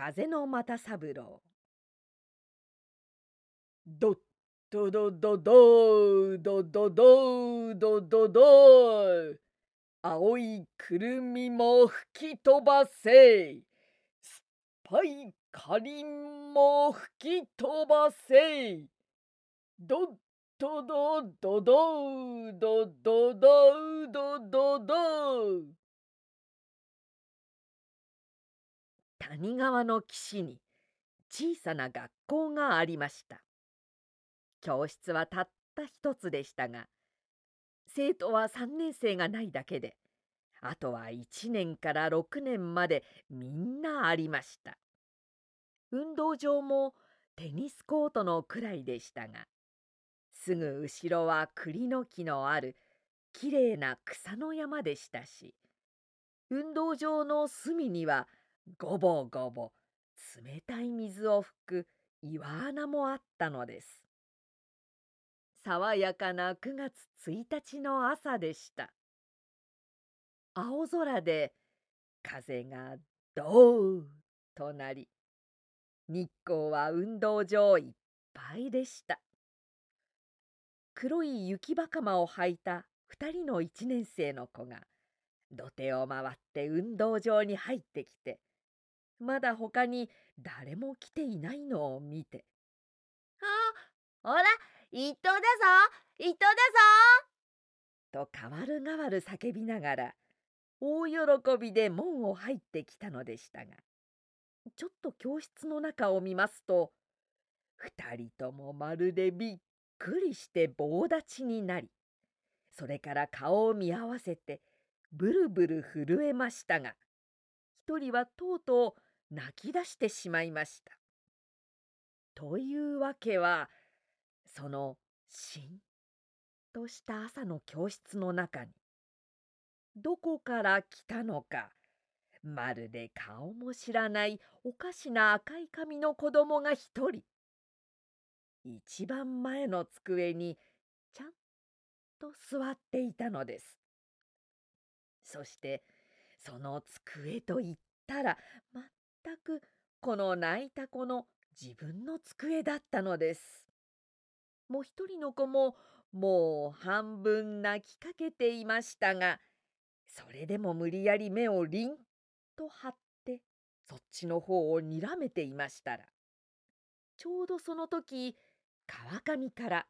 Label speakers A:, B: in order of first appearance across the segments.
A: 風の又三郎。ドッドドドドードドドドドドー青いくるみも吹き飛ばせすっぱいかりんも吹き飛ばせドッドドドドードドドードドドー谷川の岸に小さな学校がありました。教室はたった一つでしたが生徒は3年生がないだけであとは1年から6年までみんなありました。運動場もテニスコートのくらいでしたがすぐ後ろは栗の木のあるきれいな草の山でしたし運動場の隅にはごぼごぼ冷たい水を吹く岩穴もあったのです。爽やかな9月1日の朝でした。青空で風がドーとなり日光は運動場いっぱいでした。黒い雪袴を履いた2人の1年生の子が土手を回って運動場に入ってきてまだ他に誰も来ていないの？を見て「
B: あほら一等だぞ一等だ
A: ぞ!」と代わる代わる叫びながら大喜びで門を入ってきたのでしたがちょっと教室の中を見ますと二人ともまるでびっくりして棒立ちになりそれから顔を見合わせてブルブル震えましたが一人はとうとう泣き出してしまいました。というわけはそのしんとした朝の教室の中にどこから来たのかまるで顔も知らないおかしな赤い髪の子供が一人一番前の机にちゃんと座っていたのです。そしてその机といったらまた全くこの泣いた子の自分の机だったのです。もう一人の子ももう半分泣きかけていましたがそれでも無理やり目をりんと張ってそっちの方をにらめていましたらちょうどその時川上から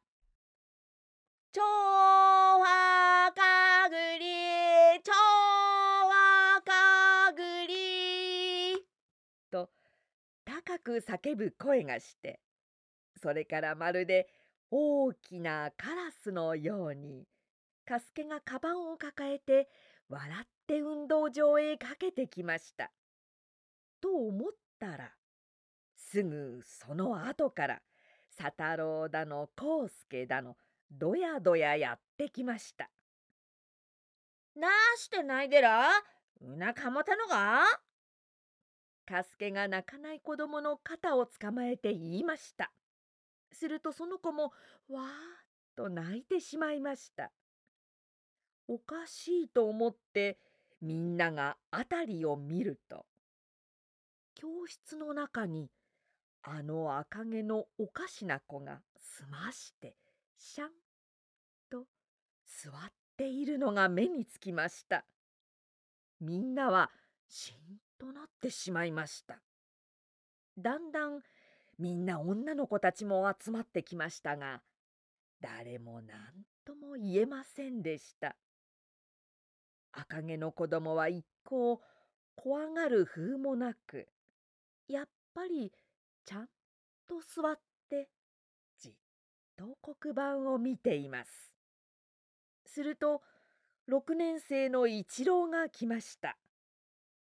A: 「ちょうはかぐりち高く叫ぶ声がしてそれからまるで大きなカラスのようにカスケがカバンを抱えて笑って運動場へかけてきました。と思ったらすぐその後から佐太郎だの康介だのどやどややってきました。
B: なしてないでらうなかもたのが？
A: カスケが泣かない子供の肩をつかまえて言いました。するとその子もわーっと泣いてしまいました。おかしいと思ってみんなが辺りを見ると教室の中にあの赤毛のおかしな子がすましてシャンと座っているのが目につきました。みんなはしんとなってしまいました。だんだんみんな女の子たちも集まってきましたが誰も何とも言えませんでした。赤毛の子供は一向怖がる風もなくやっぱりちゃんと座ってじっと黒板を見ています。すると6年生の一郎が来ました。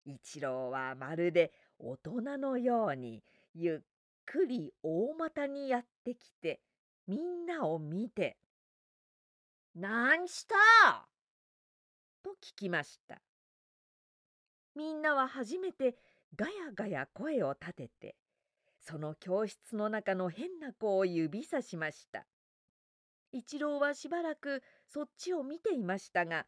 A: 一郎はまるで大人のようにゆっくり大股にやってきてみんなを見て「
B: なんした？
A: と聞きました。みんなは初めてガヤガヤ声を立ててその教室の中の変な子を指さしました。一郎はしばらくそっちを見ていましたが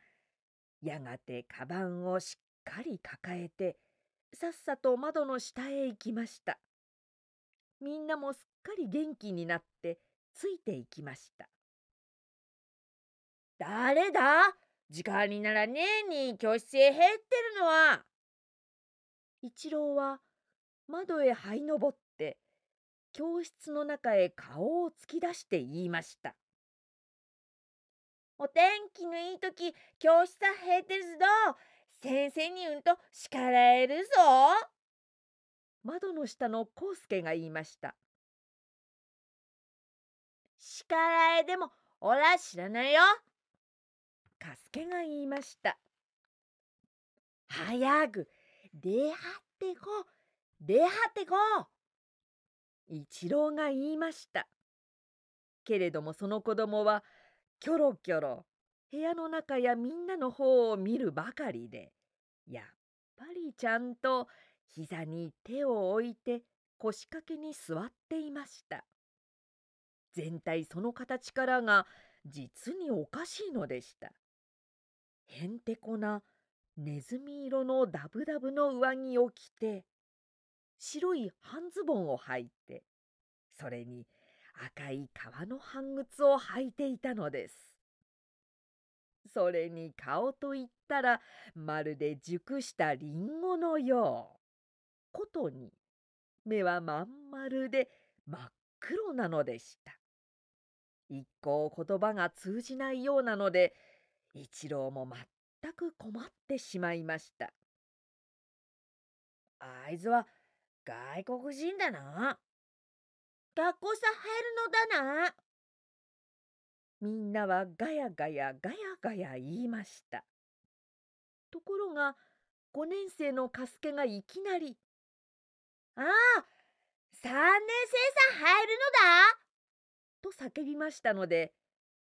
A: やがてカバンをしっかり抱えてさっさと窓の下へ行きました。みんなもすっかり元気になってついていきました。
B: 誰だ？時間にならねえに教室へ入ってるのは。
A: 一郎は窓へ這い登って教室の中へ顔を突き出して言いました。
B: お天気のいい時教室は入ってるぞ先生にうんと叱られるぞ。
A: 窓の下の康介が言いました。
B: 叱られでもおら知らないよ。
A: カスケが言いました。早く出はってこ出はってこ一郎が言いました。けれどもその子供はキョロキョロ部屋の中やみんなの方を見るばかりでやっぱりちゃんと膝に手を置いて腰掛けに座っていました。全体その形からが実におかしいのでした。へんてこなネズミ色のダブダブの上着を着て白い半ズボンを履いてそれに赤い革の半靴を履いていたのです。それに顔といったらまるで熟したりんごのよう。ことに目はまん丸で真っ黒なのでした。一向言葉が通じないようなので一郎も全く困ってしまいました。
B: あいつは外国人だな。学校さ入るのだな。
A: みんなはガヤガヤガヤガヤ言いました。ところが5年生のカスケがいきなり「
B: ああ3年生さん入るの
A: だ!」と叫びましたので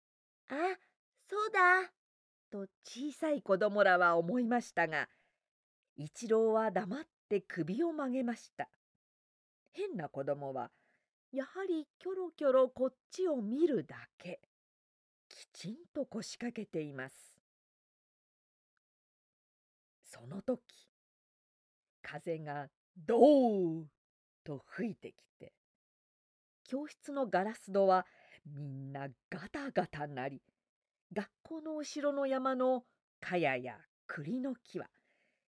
A: 「
B: あそうだ」
A: と小さい子供らは思いましたが一郎は黙って首を曲げました。変な子供はやはりキョロキョロこっちを見るだけきちんと腰掛けています。その時風がドーと吹いてきて教室のガラス戸はみんなガタガタなり学校の後ろの山の茅や栗の木は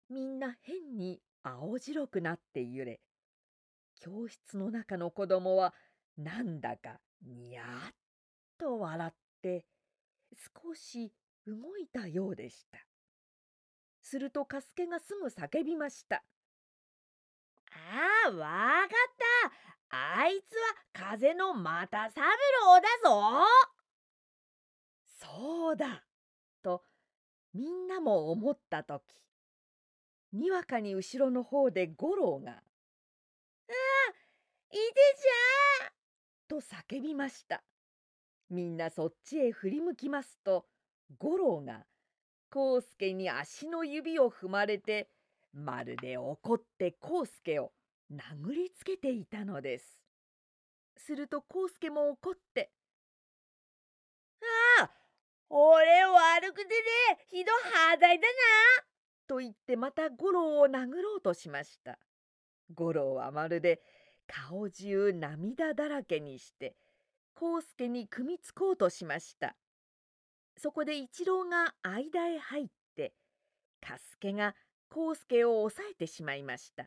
A: みんな変に青白くなって揺れ教室の中の子供はなんだかにやっと笑って少し動いたようでした。するとカスケがすぐ叫びました。
B: ああ、わかった。あいつは風の又三郎だぞ。
A: そうだ。とみんなも思った時にわかに後ろの方で五郎が
B: あ、いてちゃん!」
A: と叫びました。みんなそっちへ振り向きますと五郎が康介に足の指を踏まれてまるで怒って康介を殴りつけていたのです。すると康介も怒って「
B: ああ俺悪くてねひどはだいだな」
A: と言ってまた五郎を殴ろうとしました。五郎はまるで顔中涙だらけにして康介に組みつこうとしました。そこで一郎が間へ入ってカスケが康介を押さえてしまいました。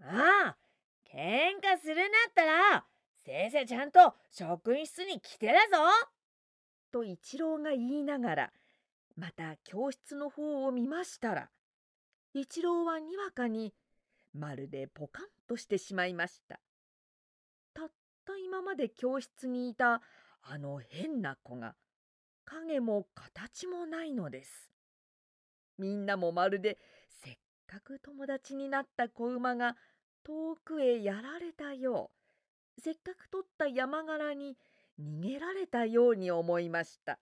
B: ああ喧嘩するなったら先生ちゃんと職員室に来てらぞ
A: と一郎が言いながらまた教室の方を見ましたら一郎はにわかにまるでポカンとしてしまいました。った今まで教室にいたあの変な子が影も形もないのです。みんなもまるでせっかく友達になった子馬が遠くへやられたようせっかく取った山柄に逃げられたように思いました。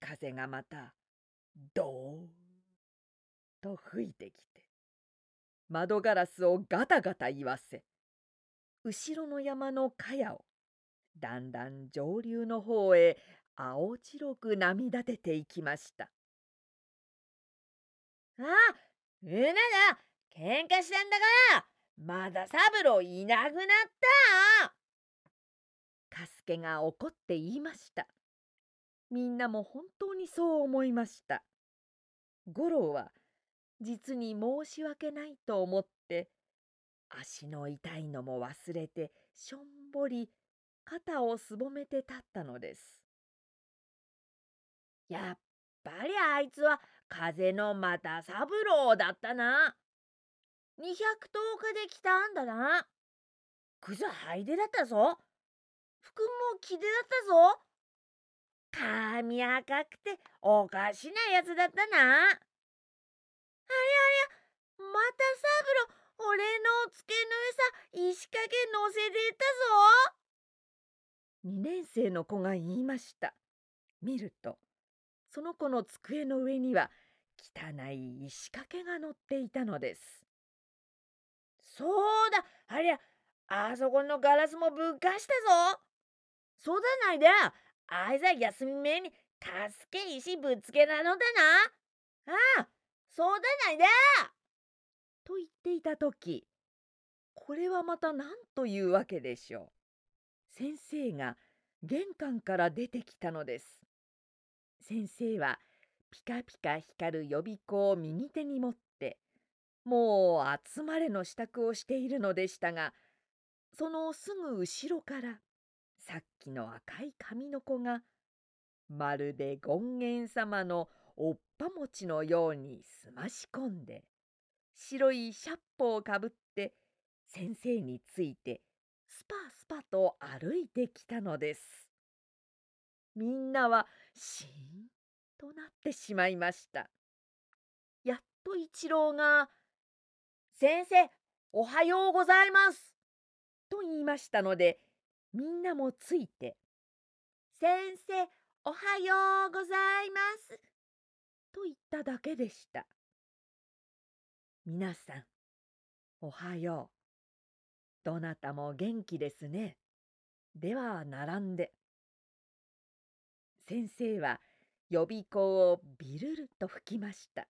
A: 風がまたドーンと吹いてきて窓ガラスをガタガタ言わせ後ろの山の茅をだんだん上流の方へ青白く波立てていきました。
B: あえなだ喧嘩したんだからまだ三郎いなくなった
A: カスケが怒って言いましたみんなも本当にそう思いました五郎は実に申し訳ないと思って足の痛いのも忘れてしょんぼり肩をすぼめて立ったのです
B: やっぱりあいつは風の又三郎だったな。200頭日で来たんだな。靴履いてだったぞ。服も着てだったぞ。髪赤くておかしなやつだったな。あれあれ、また三郎、俺の机の上さ、石掛け乗せてたぞ。
A: 2年生の子が言いました。見ると、その子の机の上には汚い石掛けが乗っていたのです。
B: そうだありゃあそこのガラスもぶっかしたぞそうだないであいざ休み目に助け石ぶつけなのだなああそうだないで
A: と言っていた時これはまた何というわけでしょう？先生が玄関から出てきたのです。先生はピカピカ光る予備校を右手に持ってもう集まれの支度をしているのでしたがそのすぐ後ろからさっきの赤い髪の子がまるで権現様のおっぱ餅のようにすまし込んで白いシャッポをかぶって先生についてスパスパと歩いてきたのです。みんなはしーんとなってしまいました。やっと一郎が
B: 先生、おはようございます。
A: と言いましたので、みんなもついて、
B: 先生、おはようございます。
A: と言っただけでした。皆さん、おはよう。どなたも元気ですね。では、並んで。先生は予備校をビルルと吹きました。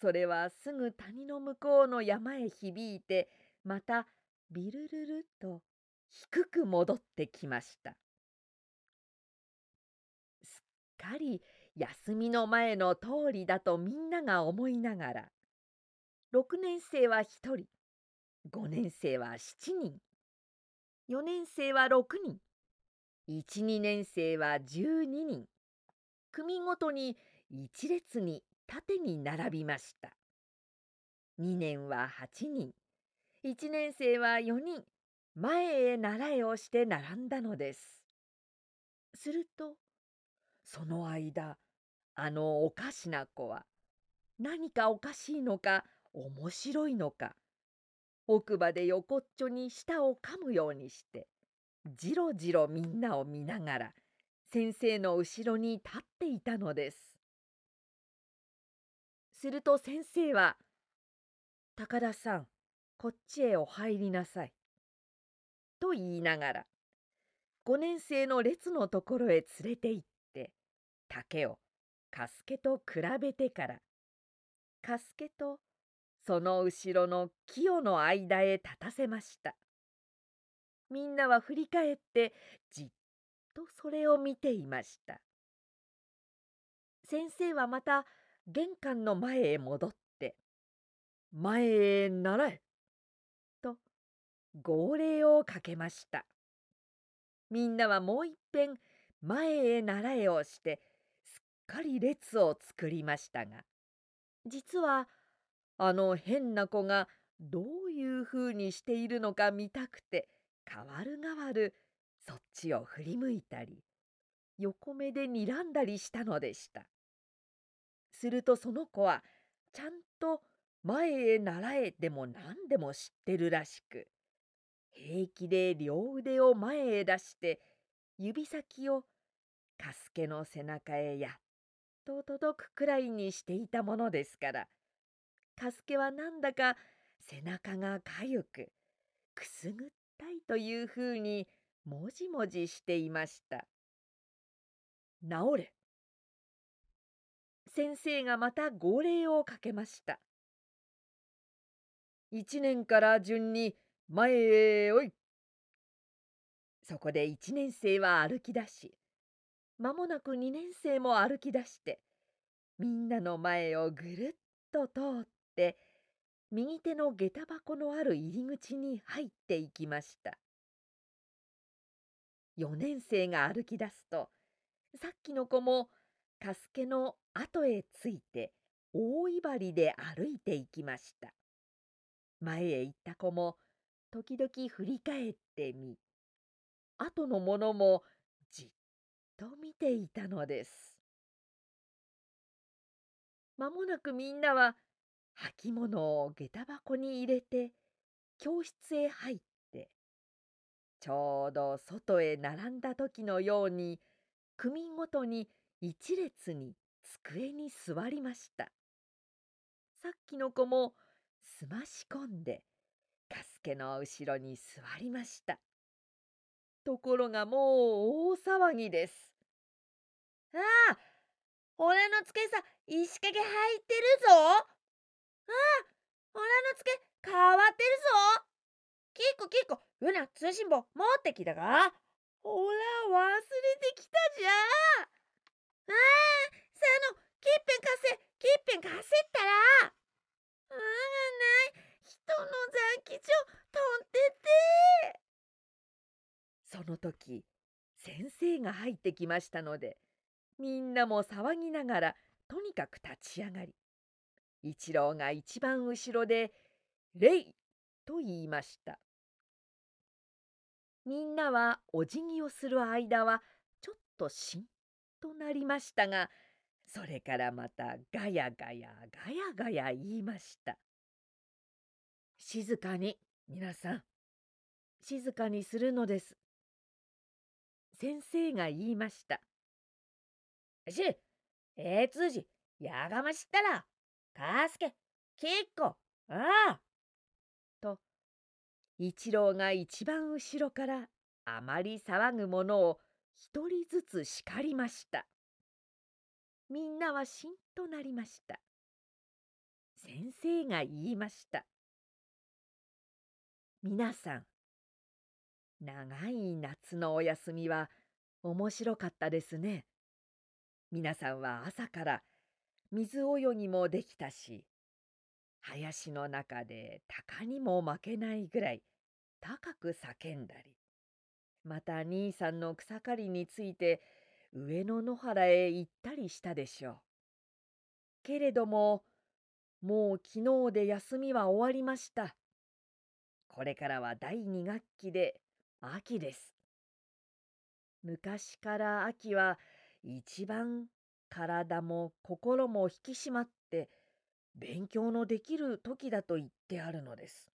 A: それはすぐ谷の向こうの山へ響いてまたビルルルと低く戻ってきましたすっかり休みの前の通りだとみんなが思いながら6年生は1人5年生は7人4年生は6人12年生は12人組ごとに一列に縦に並びました。2年は8人、1年生は4人、前へ習えをして並んだのです。すると、その間、あのおかしな子は、何かおかしいのか、面白いのか、奥歯で横っちょに舌を噛むようにして、じろじろみんなを見ながら、先生の後ろに立っていたのです。すると先生は、高田さん、こっちへお入りなさい。と言いながら、5年生の列のところへ連れて行って、竹をカスケと比べてから、カスケとその後ろの清の間へ立たせました。みんなは振り返ってじっとそれを見ていました。先生はまた玄関の前へ戻って「前へ習え」と号令をかけましたみんなはもういっぺん前へ習えをしてすっかり列を作りましたが実はあの変な子がどういうふうにしているのか見たくて変わる変わるそっちを振り向いたり横目で睨んだりしたのでした。するとその子はちゃんと前へ習えでも何でも知ってるらしく平気で両腕を前へ出して指先をカスケの背中へやっと届くくらいにしていたものですからカスケはなんだか背中がかゆくくすぐったいというふうにもじもじしていました。治れ先生がまた号令をかけました。一年から順に前へおい。そこで一年生は歩き出し、間もなく二年生も歩き出して、みんなの前をぐるっと通って、右手の下駄箱のある入り口に入っていきました。4年生が歩き出すと、さっきの子も、カスケの後へついて、大威張りで歩いていきました。前へ行った子も、時々振り返ってみ、後の者もじっと見ていたのです。まもなくみんなは履物を下駄箱に入れて教室へ入ってちょうど外へ並んだ時のように組ごとに一列に机に座りました。さっきの子もすまし込んでカスケの後ろに座りました。ところがもう大騒ぎです。
B: ああ俺の机さ石掛け入ってるぞああ俺の机変わってるぞ。キッコキッコうな通信簿持ってきたか。ほら忘れてきたじゃあああさのきっぺん貸せきっぺん貸せったら。ああない。人の残機をとんてって。
A: その時先生が入ってきましたのでみんなも騒ぎながらとにかく立ち上がり。一郎が一番後ろで「礼!」と言いました。みんなはお辞儀をする間はちょっとしんとなりましたがそれからまたガヤガヤガヤガヤ言いました。静かに皆さん静かにするのです。先生が言いました。
B: し、ええ通じ、やがましったら、かすけ、きっこ、ああ。
A: 一郎が一番後ろからあまり騒ぐものを一人ずつ叱りました。みんなはしんとなりました。先生が言いました。皆さん、長い夏のお休みは面白かったですね。皆さんは朝から水泳ぎもできたし、林の中で鷹にも負けないぐらい高く叫んだり、また兄さんの草刈りについて上野野原へ行ったりしたでしょう。けれども、もう昨日で休みは終わりました。これからは第二学期で秋です。昔から秋は一番体も心も引き締まって勉強のできる時だと言ってあるのです。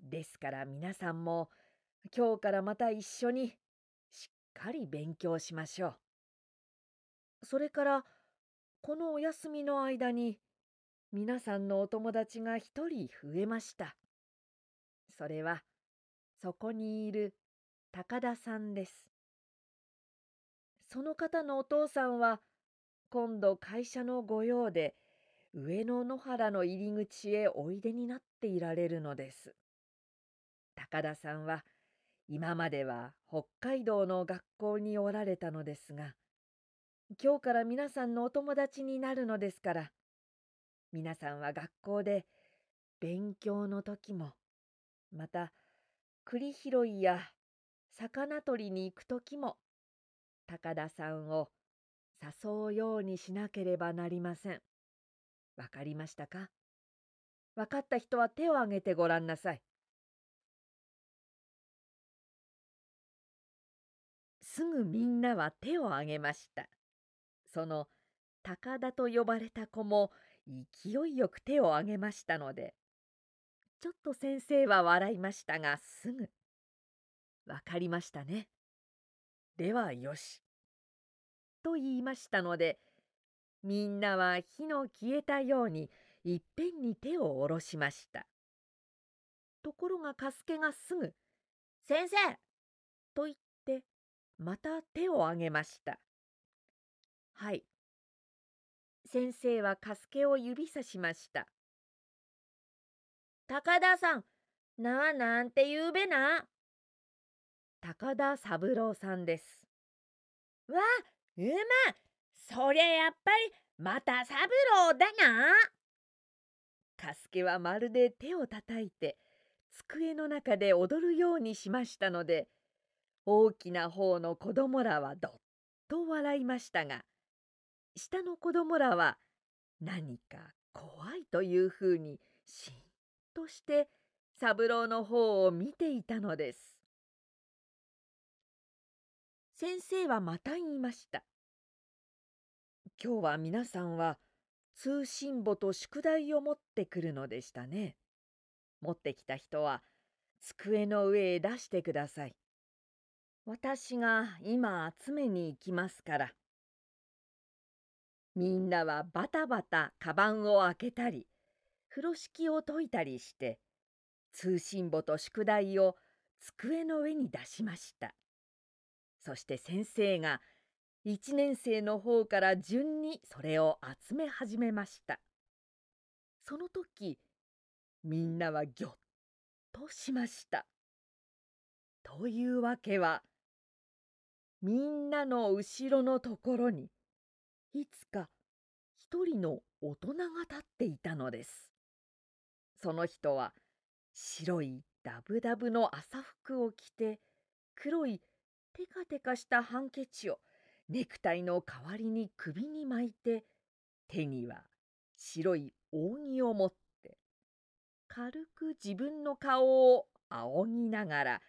A: ですから皆さんも今日からまた一緒にしっかり勉強しましょう。それからこのお休みの間に皆さんのお友達が一人増えました。それはそこにいる高田さんです。その方のお父さんは今度会社の御用で上野野原の入り口へおいでになっていられるのです。高田さんは今までは北海道の学校におられたのですが今日から皆さんのお友達になるのですから皆さんは学校で勉強の時もまた栗拾いや魚取りに行く時も高田さんを誘うようにしなければなりません。わかりましたか？わかった人は手を挙げてごらんなさい。すぐみんなは手を挙げました。その高田と呼ばれた子も勢いよく手を挙げましたので、ちょっと先生は笑いましたがすぐ、わかりましたね。ではよし。と言いましたので、みんなは火の消えたようにいっぺんに手を下ろしました。ところがカスケがすぐ、先生と言ってまた手を挙げました。はい。先生はカスケを指さしました。
B: 高田さん、名はなんて言うべな。
A: 高田三郎さんです。
B: わ、うま、そりゃやっぱりまた三郎だな。
A: カスケはまるで手をたたいて机の中で踊るようにしましたので大きな方の子供らはどっと笑いましたが下の子供らは何か怖いというふうにしんとして三郎の方を見ていたのです。先生はまた言いました。今日は皆さんは通信簿と宿題を持ってくるのでしたね。持ってきた人は机の上へ出してください。私が今集めに行きますから。みんなはバタバタカバンを開けたり風呂敷を解いたりして通信簿と宿題を机の上に出しました。そして先生が1年生の方から順にそれを集め始めました。その時みんなはぎょっとしました。というわけはみんなの後ろのところにいつか一人の大人が立っていたのです。その人は白いダブダブの朝服を着て黒いテカテカしたハンケチをネクタイの代わりに首に巻いて手には白い扇を持って軽く自分の顔を仰ぎながら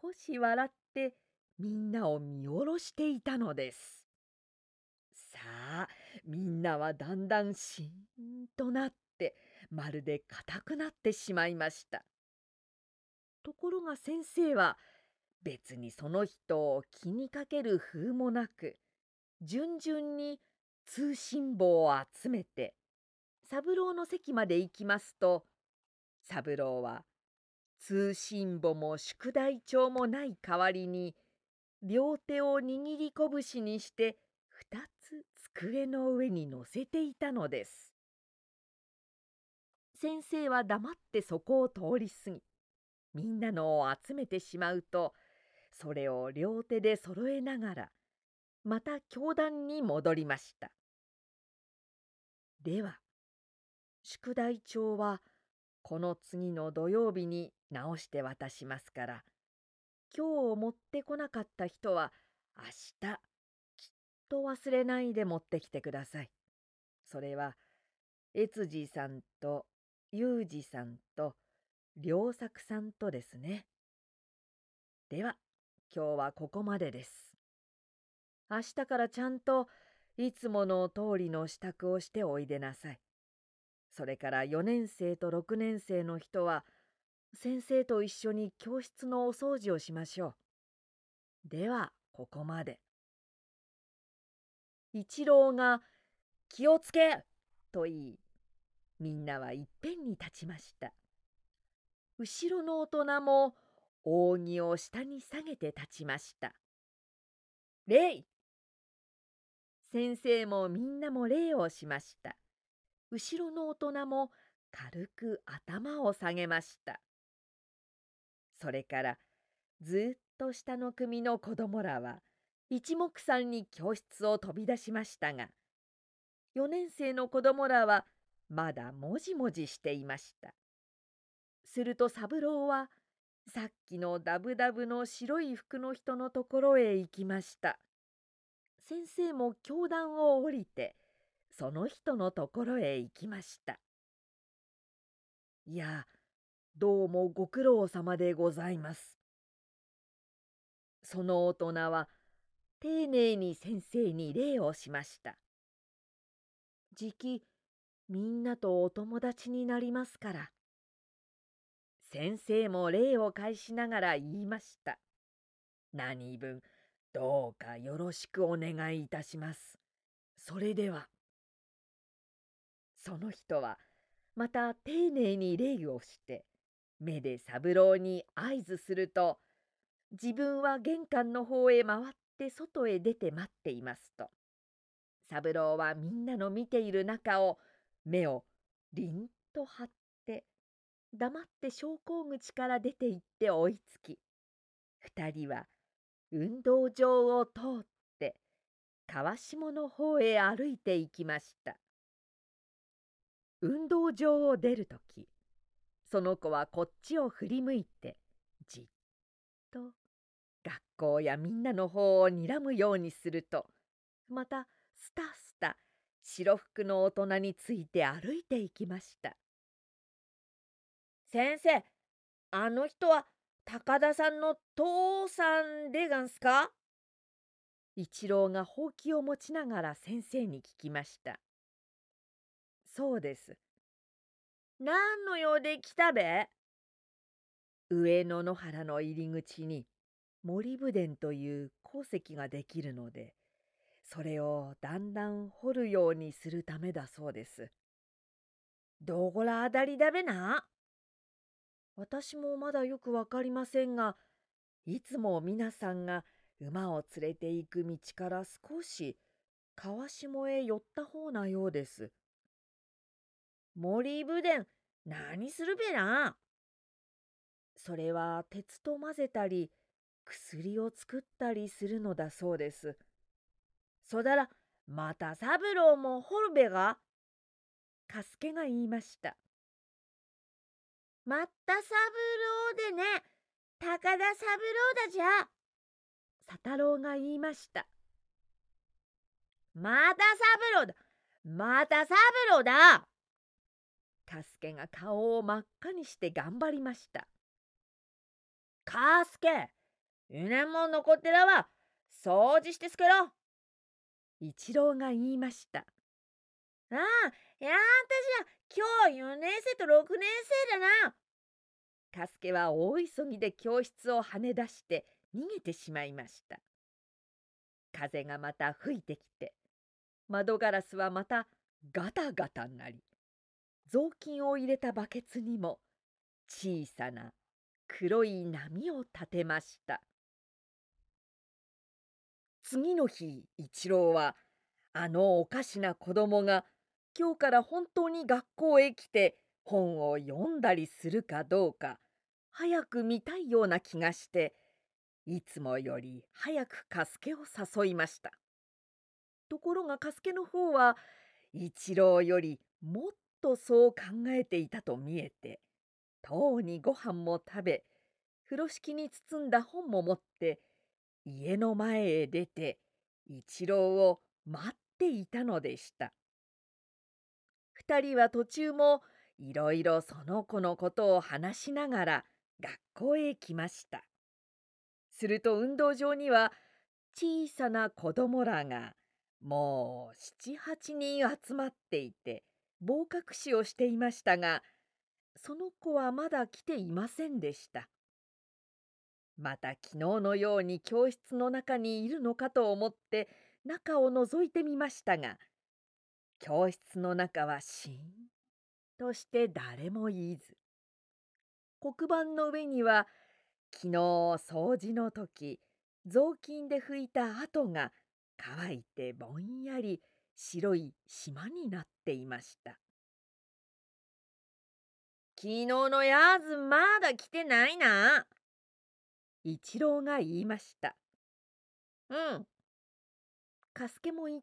A: 少し笑ってみんなを見下ろしていたのです。さあみんなはだんだんしんとなってまるで硬くなってしまいました。ところが先生は別にその人を気にかける風もなく順々に通信簿を集めて三郎の席まで行きますと三郎は通信簿も宿題帳もない代わりに両手を握り拳にして二つ机の上に乗せていたのです。先生は黙ってそこを通り過ぎみんなのを集めてしまうとそれを両手で揃えながらまた教壇に戻りましたでは宿題帳はこの次の土曜日に直して渡しますから今日持ってこなかった人は明日きっと忘れないで持ってきてください。それは越次さんと裕二さんと良作さんとですね。では今日はここまでです。明日からちゃんといつもの通りの支度をしておいでなさい。それから4年生と6年生の人は先生と一緒に教室のお掃除をしましょう。ではここまで。一郎が「気をつけ!」と言いみんなはいっぺんに立ちました。後ろの大人も扇を下に下げて立ちました。礼先生もみんなも礼をしました。後ろの大人も軽く頭を下げました。それからずっと下の組の子供らは一目散に教室を飛び出しましたが4年生の子供らはまだもじもじしていました。すると三郎はさっきのダブダブの白い服の人のところへ行きました。先生も教壇を降りてその人のところへ行きました。いや、どうもご苦労様でございます。その大人は丁寧に先生に礼をしました。じきみんなとお友達になりますから。先生も礼を返しながら言いました。何分どうかよろしくお願いいたします。それでは。その人はまた丁寧に礼をして目で三郎に合図すると自分は玄関の方へ回って外へ出て待っていますと三郎はみんなの見ている中を目をりんと張っ黙って昇降口から出て行って追いつき二人は運動場を通って川下の方へ歩いて行きました。運動場を出るときその子はこっちを振り向いてじっと学校やみんなの方を睨むようにするとまたスタスタ白服の大人について歩いていきました。
B: 先生あの人は高田さんの父さんでがんすか？
A: 一郎がほうきを持ちながら先生に聞きました。そうです。
B: 何の用で来たべ？
A: 上野野原の入り口に森武殿という鉱石ができるのでそれをだんだん掘るようにするためだそうです。
B: どこらあたりだべな？
A: 私もまだよくわかりませんがいつも皆さんが馬を連れて行く道から少し川下へ寄った方なようです。
B: 森武殿何するべな？
A: それは鉄と混ぜたり薬を作ったりするのだそうです。
B: そだらまた三郎も掘るべが？
A: カスケが言いました。
B: また三郎でね高田三郎だじゃ。
A: 佐太郎が言いました。
B: また三郎だまた三郎だ
A: カスケが顔を真っ赤にして頑張りました。
B: カスケ、うねも残ってらわ、掃除してすけろ。
A: 一郎が言いました。あ
B: あ、いやったじゃ、今日4年生と6年生だな。
A: カスケは大急ぎで教室を跳ね出して逃げてしまいました。風がまた吹いてきて、窓ガラスはまたガタガタなり、雑巾を入れたバケツにも小さな黒い波を立てました。次の日一郎はあのおかしな子供が今日から本当に学校へ来て本を読んだりするかどうか早く見たいような気がしていつもより早くカスケを誘いましたところがカスケの方は一郎よりもっとそう考えていたと見えてとうにご飯も食べ風呂敷に包んだ本も持って家の前へ出て一郎を待っていたのでした。二人は途中もいろいろその子のことを話しながら学校へ来ました。すると運動場には小さな子供らがもう七八人集まっていて棒隠しをしていましたがその子はまだ来ていませんでした。また昨日のように教室の中にいるのかと思って中を覗いてみましたが教室の中はしんとして誰もいず黒板の上には昨日掃除の時雑巾で拭いた跡が乾いてぼんやり白い島になっていました
B: 昨日のやつまだ来てないな
A: 一郎が言いました。
B: うん。
A: カスケも言っ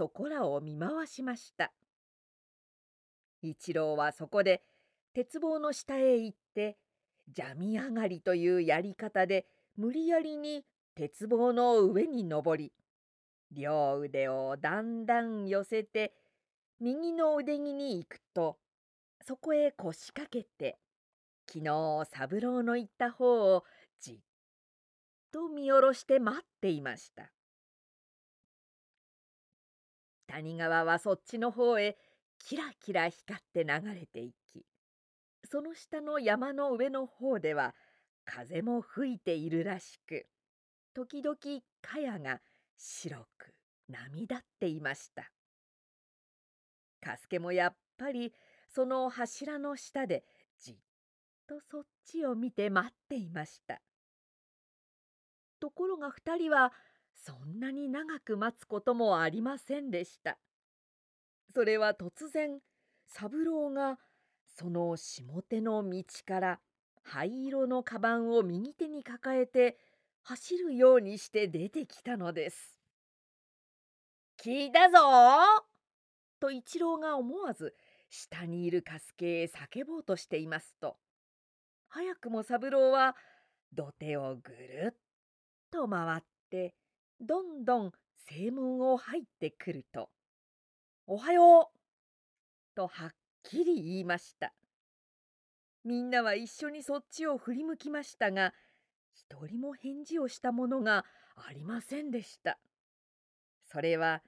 A: そこらを見回しました。一郎はそこで鉄棒の下へ行って邪み上がりというやり方で無理やりに鉄棒の上に登り両腕をだんだん寄せて右の腕木に行くとそこへ腰掛けて昨日三郎の言った方をじっと見下ろして待っていました谷川はそっちの方へキラキラ光って流れていきその下の山の上の方では風も吹いているらしく時々茅が白く波立っていました。カスケもやっぱりその柱の下でじっとそっちを見て待っていました。ところが2人はそんなに長く待つこともありませんでした。それは突然三郎がその下手の道から灰色のカバンを右手に抱えて走るようにして出てきたのです。
B: 聞いたぞ
A: と一郎が思わず下にいるカスケへ叫ぼうとしていますと早くも三郎は土手をぐるっと回ってどんどん正門を入ってくると「おはよう!」とはっきり言いました。みんなは一緒にそっちを振り向きましたが一人も返事をしたものがありませんでした。それは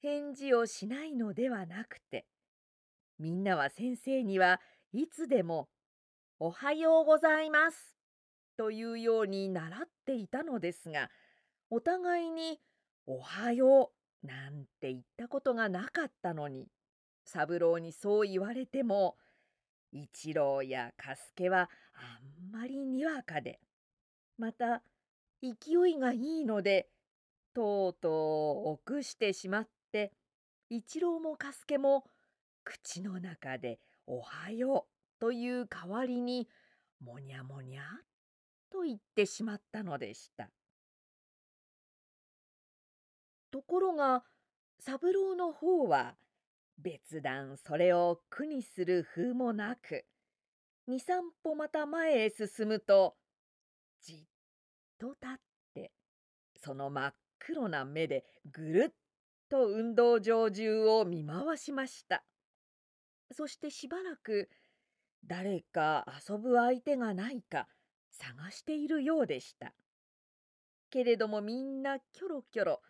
A: 返事をしないのではなくてみんなは先生にはいつでも「おはようございます」というように習っていたのですがお互いに「おはよう」なんて言ったことがなかったのに三郎にそう言われても一郎や加助はあんまりにわかでまた勢いがいいのでとうとう臆してしまって一郎も加助も口の中で「おはよう」という代わりに「もにゃもにゃ」と言ってしまったのでした。ところが三郎の方は別段それを苦にする風もなく二三歩また前へ進むとじっと立ってその真っ黒な目でぐるっと運動場中を見回しました。そしてしばらく誰か遊ぶ相手がないか探しているようでした。けれどもみんなキョロキョロ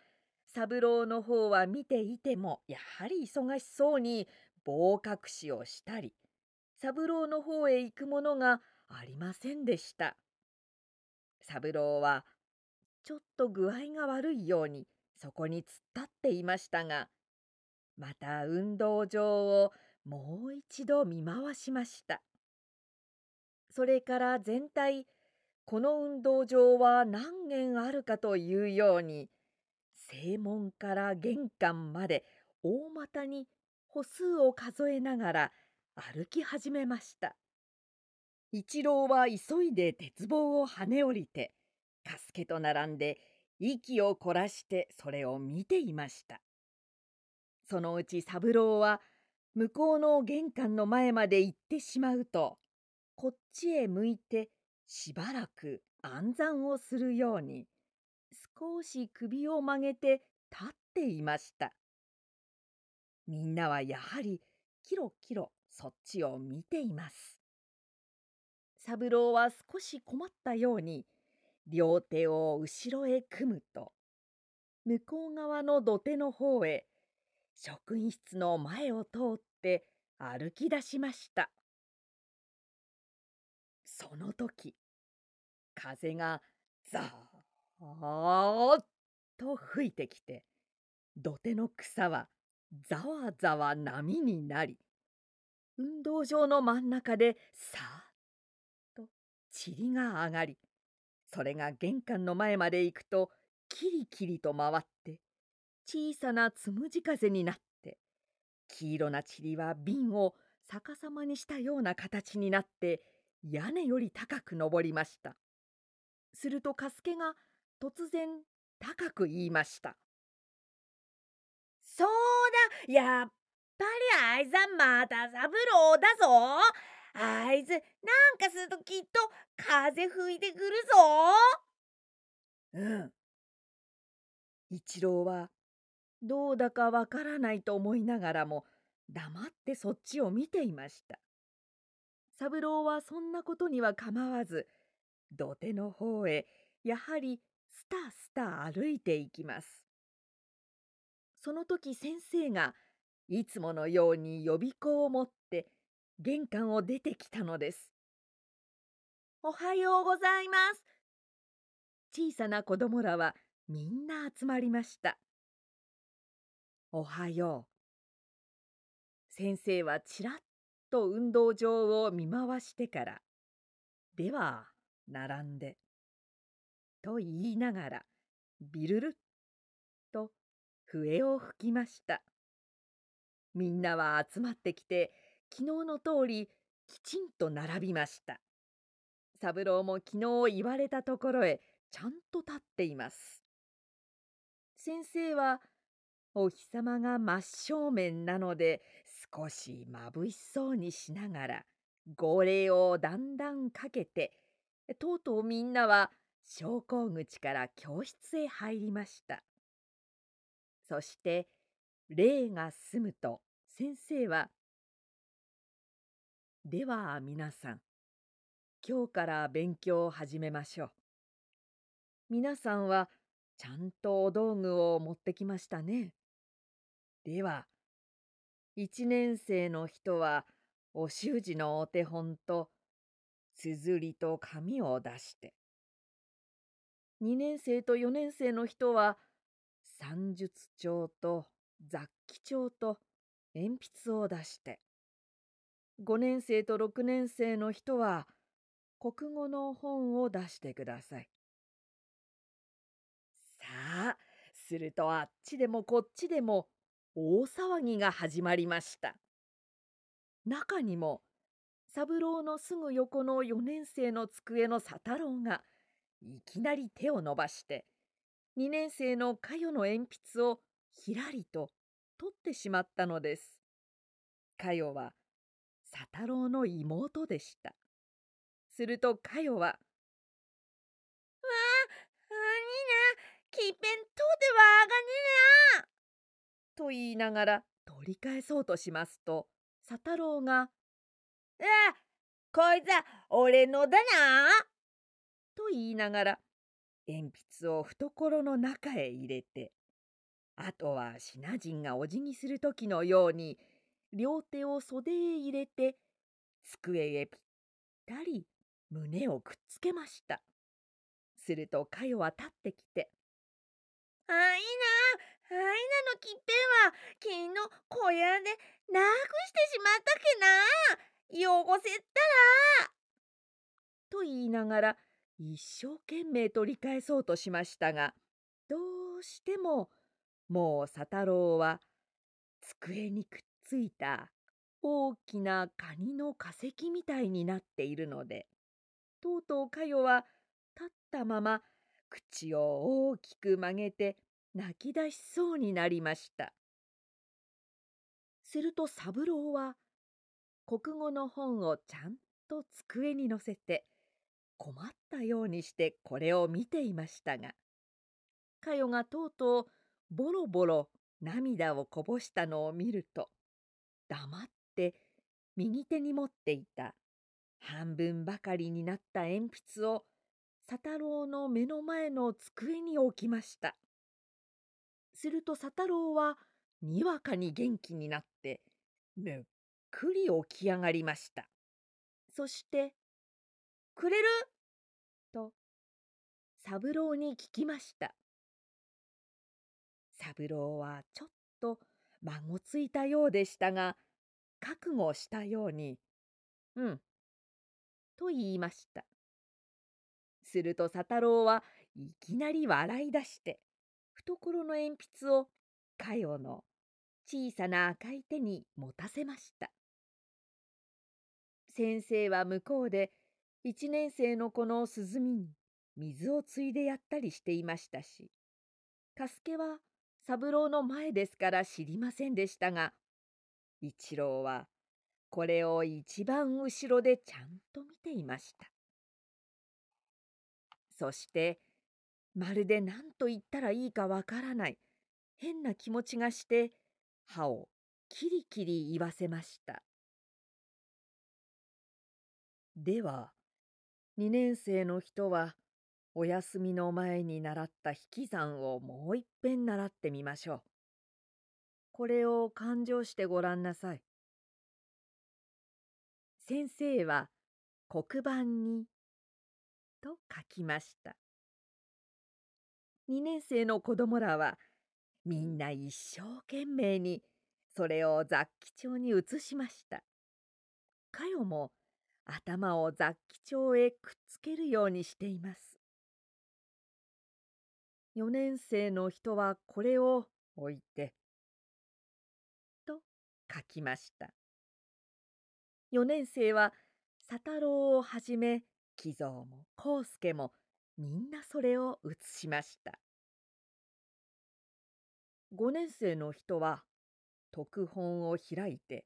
A: 三郎の方は見ていてもやはり忙しそうに棒隠しをしたり三郎の方へ行くものがありませんでした。三郎はちょっと具合が悪いようにそこに突っ立っていましたがまた運動場をもう一度見回しました。それから全体この運動場は何軒あるかというように正門から玄関まで大股に歩数を数えながら歩き始めました。一郎は急いで鉄棒を跳ね降りて加助と並んで息を凝らしてそれを見ていました。そのうち三郎は向こうの玄関の前まで行ってしまうとこっちへ向いてしばらく暗算をするように少し首を曲げて立っていました。みんなはやはりキロキロそっちを見ています。三郎は少し困ったように両手を後ろへ組むと向こう側の土手の方へ職員室の前を通って歩き出しました。その時風がザーあーっと吹いてきて土手の草はざわざわ波になり運動場の真ん中でさーっと塵が上がりそれが玄関の前まで行くとキリキリと回って小さなつむじ風になって黄色な塵は瓶を逆さまにしたような形になって屋根より高く登りました。するとカスケが突然高く言いました。
B: そうだやっぱりあいつはまた三郎だぞあいつなんかするときっと風吹いてくる
A: ぞうん。一郎はどうだかわからないと思いながらも黙ってそっちを見ていました。三郎はそんなことには構わず土手の方へやはりスタスタ歩いていきます。その時先生がいつものように予備校を持って玄関を出てきたのです。
B: おはようございます。
A: 小さな子供らはみんな集まりました。おはよう。先生はちらっと運動場を見回してから、では並んでと言いながらビルルッと笛を吹きましたみんなは集まってきて昨日の通りきちんと並びました。三郎も昨日言われたところへちゃんと立っています。先生はお日様が真正面なので少しまぶしそうにしながら号令をだんだんかけてとうとうみんなは昇降口から教室へ入りました。そして礼が済むと先生は「では皆さん今日から勉強を始めましょう。皆さんはちゃんとお道具を持ってきましたね。では、一年生の人はお習字のお手本と綴りと紙を出して、二年生と四年生の人は算術帳と雑記帳と鉛筆を出して、五年生と六年生の人は国語の本を出してください。さあ、するとあっちでもこっちでも大騒ぎが始まりました。中にも三郎のすぐ横の4年生の机の佐太郎がいきなり手を伸ばして2年生のかよの鉛筆をひらりと取ってしまったのです。かよは佐太郎の妹でした。するとかよは「わあ
B: あになきっぺんとではあがねな」
A: と言いながら取り返そうとしますと佐太郎が「
B: あこいつは俺のだな」
A: と言いながら鉛筆を懐の中へ入れてあとは品人がお辞儀する時のように両手を袖へ入れて机へぴったり胸をくっつけました。するとかよは立ってきて「
B: あいなあいなのきっぺんは昨日小屋でなくしてしまったけな汚せったら」
A: と言いながら一生懸命取り返そうとしましたがどうしてももう佐太郎は机にくっついた大きなカニの化石みたいになっているのでとうとうかよは立ったまま口を大きく曲げて泣き出しそうになりました。すると三郎は国語の本をちゃんと机に載せて困ったようにしてこれを見ていましたがかよがとうとうボロボロ涙をこぼしたのを見ると黙って右手に持っていた半分ばかりになった鉛筆を佐太郎の目の前の机に置きました。すると佐太郎はにわかに元気になってむっくり起き上がりました。そして「くれる?」と三郎に聞きました。三郎はちょっとまごついたようでしたが覚悟したように「うん」と言いました。すると佐太郎はいきなり笑い出して懐の鉛筆をかよの小さな赤い手に持たせました。先生は向こうで一年生の子の涼みに水をついでやったりしていましたし、加助は三郎の前ですから知りませんでしたが、一郎はこれを一番後ろでちゃんと見ていました。そしてまるで何と言ったらいいかわからない変な気持ちがして歯をキリキリ言わせました。では2年生の人はお休みの前に習った引き算をもういっぺん習ってみましょう。これを勘定してごらんなさい。先生は黒板にと書きました。2年生の子供らはみんな一生懸命にそれを雑記帳に移しました。かよも頭を雑記帳へくっつけるようにしています。4年生の人はこれを置いてと書きました。4年生は佐太郎をはじめ木蔵も康介もみんなそれを写しました。5年生の人は特本を開いて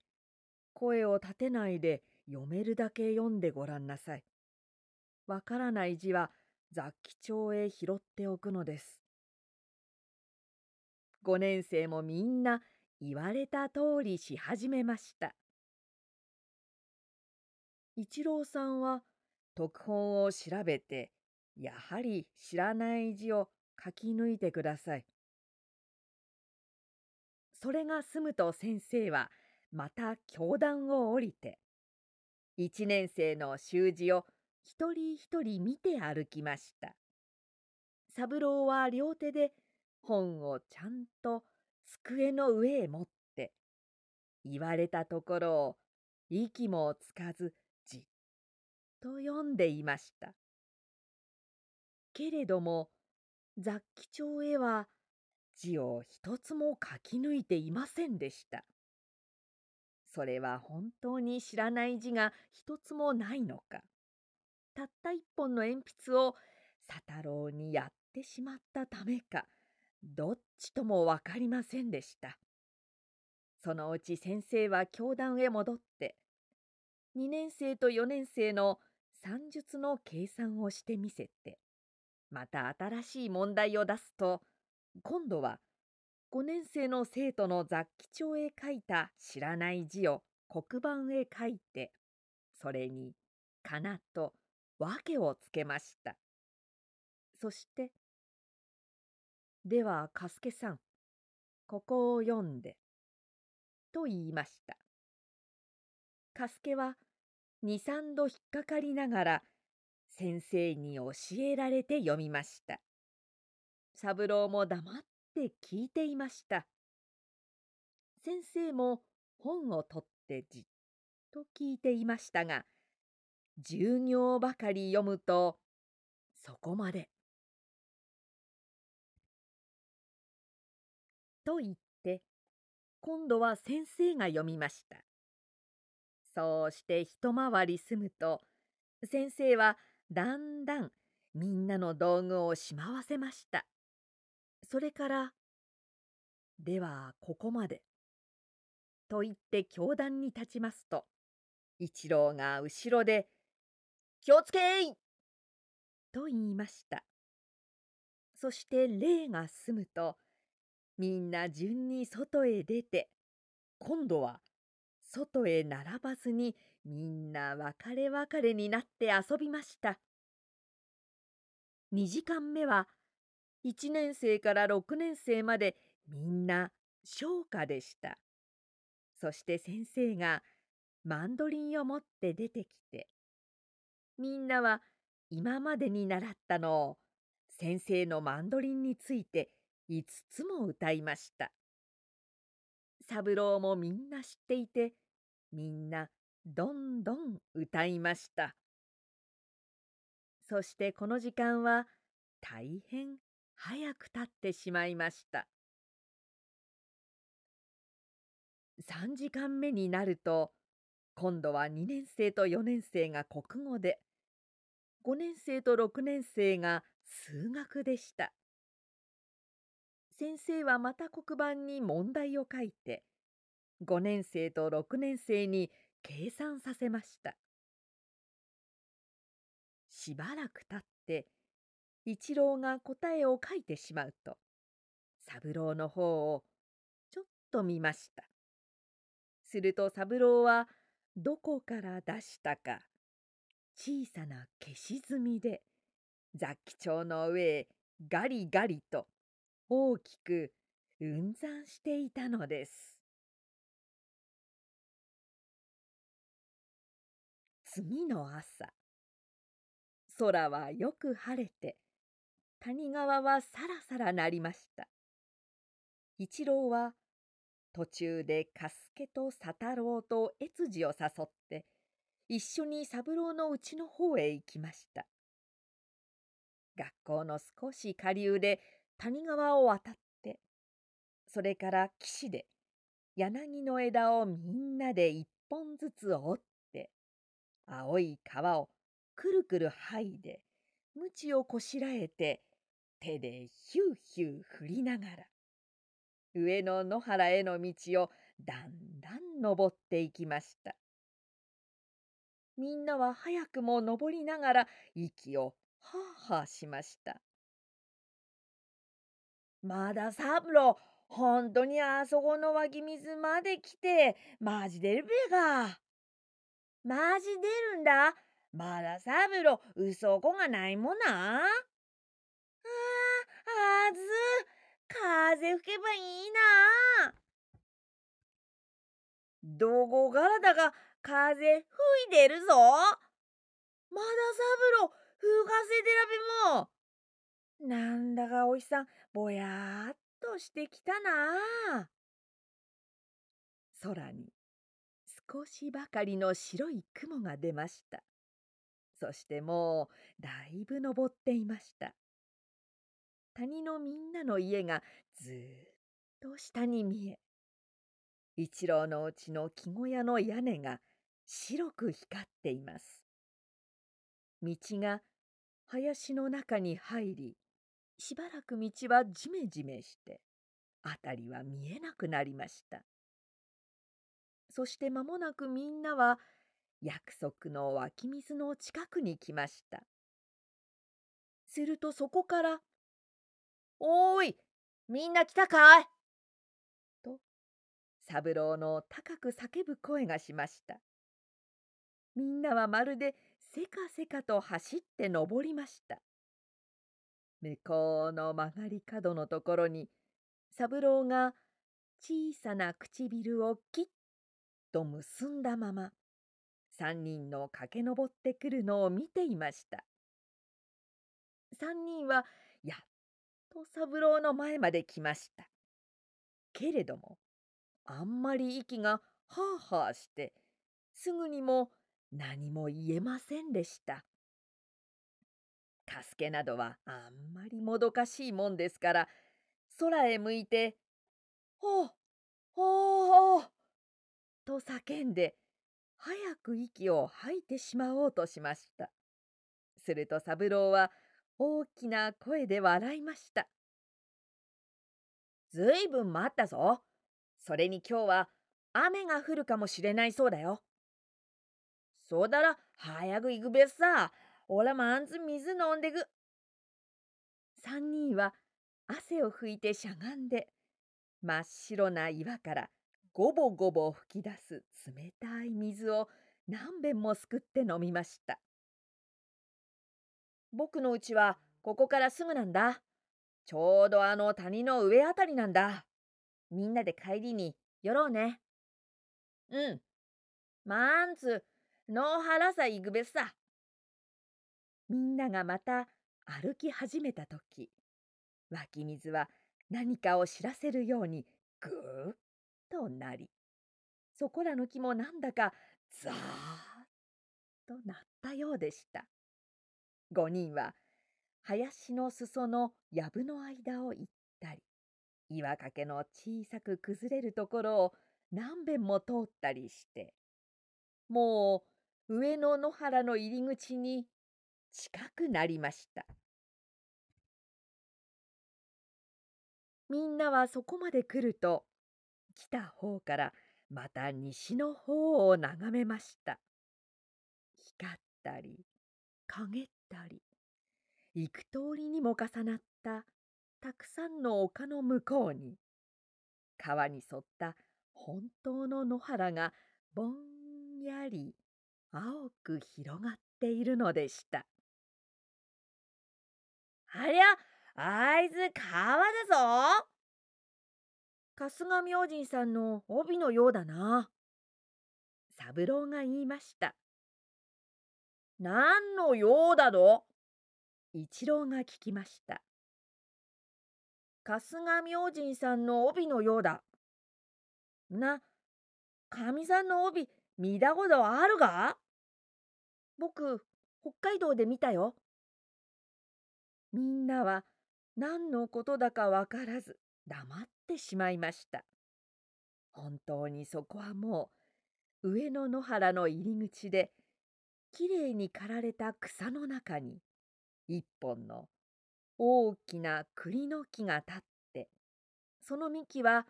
A: 声を立てないで読めるだけ読んでごらんなさい。わからない字は雑記帳へ拾っておくのです。5年生もみんな言われた通りし始めました。一郎さんは特本を調べてやはり知らない字を書き抜いてください。それが済むと先生はまた教壇を降りて一年生の習字を一人一人見て歩きました。三郎は両手で本をちゃんと机の上へ持って言われたところを息もつかずじっと読んでいました。けれども雑記帳へは字を一つも書き抜いていませんでした。それは本当に知らない字が一つもないのか。たった一本の鉛筆を佐太郎にやってしまったためか、どっちとも分かりませんでした。そのうち先生は教壇へ戻って、2年生と4年生の算術の計算をしてみせて、また新しい問題を出すと、今度は5年生の生徒の雑記帳へ書いた知らない字を黒板へ書いて、それに「かな」と訳をつけました。そして、では、かすけさん、ここを読んで、と言いました。かすけは二三度引っかかりながら先生に教えられて読みました。三郎も黙っって聞いていました。先生も本を取ってじっと聞いていましたが、十行ばかり読むと、そこまで。と言って、今度は先生が読みました。そうして一回り済むと、先生はだんだんみんなの道具をしまわせました。それから、ではここまで。と言って教壇に立ちますと、一郎が後ろで、気をつけいと言いました。そして礼が済むと、みんな順に外へ出て、今度は外へ並ばずにみんな別れ別れになって遊びました。2時間目は1年生から6年生までみんな唱歌でした。そして先生がマンドリンを持って出てきて、みんなは今までに習ったのを先生のマンドリンについて5つも歌いました。三郎もみんな知っていて、みんなどんどん歌いました。そしてこの時間は大変早く経ってしまいました。3時間目になると今度は2年生と4年生が国語で5年生と6年生が数学でした。先生はまた黒板に問題を書いて5年生と6年生に計算させました。しばらくたって一郎が答えを書いてしまうと三郎の方をちょっと見ました。すると三郎はどこから出したか小さな消し墨で雑記帳の上へガリガリと大きくうんざんしていたのです。次の朝空はよく晴れて谷川はさらさらなりました。一郎は途中で加助と佐太郎と越次を誘って一緒に三郎の家の方へ行きました。学校の少し下流で谷川を渡ってそれから岸で柳の枝をみんなで一本ずつ折って青い川をくるくる剥いで鞭をこしらえて手でヒューヒュー振りながら上の野原への道をだんだん登っていきました。みんなは早くも登りながら息をはあはあしました。
B: まだサブロ、本当にあそこの湧き水まで来て、マジ出るべが。マジ出るんだ。まだサブロ、嘘こがないもな。ああ、ず、風吹けばいいな。どこからだか風吹いてるぞ。まだサブロー、吹かせてらべも。なんだかお日さん、ぼやっとしてきたな
A: 空に少しばかりの白い雲が出ました。そしてもうだいぶ登っていました。谷のみんなの家がずっと下に見え、一郎のうちの木小屋の屋根が白く光っています。道が林の中に入り、しばらく道はじめじめして辺りは見えなくなりましたそして間もなくみんなは約束の湧き水の近くに来ましたするとそこから「
B: おーいみんな来たかい?」
A: と三郎の高く叫ぶ声がしました。みんなはまるでせかせかと走って登りました。向こうの曲がり角のところに三郎が小さな唇をきっと結んだまま三人の駆け上ってくるのを見ていました。三人はと三郎の前まで来ましたけれどもあんまり息がはあはあしてすぐにも何も言えませんでした助けなどはあんまりもどかしいもんですから空へ向いて「ほうほう」と叫んで早く息を吐いてしまおうとしました。すると三郎は大きな声で笑いました。
B: ずいぶん待ったぞ。それに今日は雨が降るかもしれないそうだよ。そうだら早く行くべさ。おらまんず水飲んでく。
A: 三人は汗を拭いてしゃがんで真っ白な岩からごぼごぼ吹き出す冷たい水を何べんもすくって飲みました。
B: 僕のうちはここからすぐなんだ。ちょうどあの谷の上あたりなんだ。みんなで帰りに寄ろうね。うん。まんつ、野原さ行くべさ。
A: みんながまた歩き始めた時湧き水は何かを知らせるようにぐーっとなりそこらの木もなんだかザーッとなったようでした5人は林の裾の藪の間を行ったり岩掛の小さく崩れるところを何べんも通ったりしてもう上の野原の入り口に近くなりました。みんなはそこまで来ると来た方からまた西の方を眺めました。光ったり陰たり幾通りにも重なったたくさんの丘の向こうに川に沿った本当の野原がぼんやり青く広がっているのでした。
B: ありゃ、あいつ川だぞ。春日明神さんの帯のようだな。
A: 三郎が言いました。
B: 何のようだど？
A: 一郎が聞きました。
B: 春日明神さんの帯のようだ。な、かみさんの帯見たことあるか
A: 僕、北海道で見たよ。みんなは何のことだかわからず黙ってしまいました。本当にそこはもう上野野原の入り口できれいに刈られた草の中に一本の大きな栗の木が立ってその幹は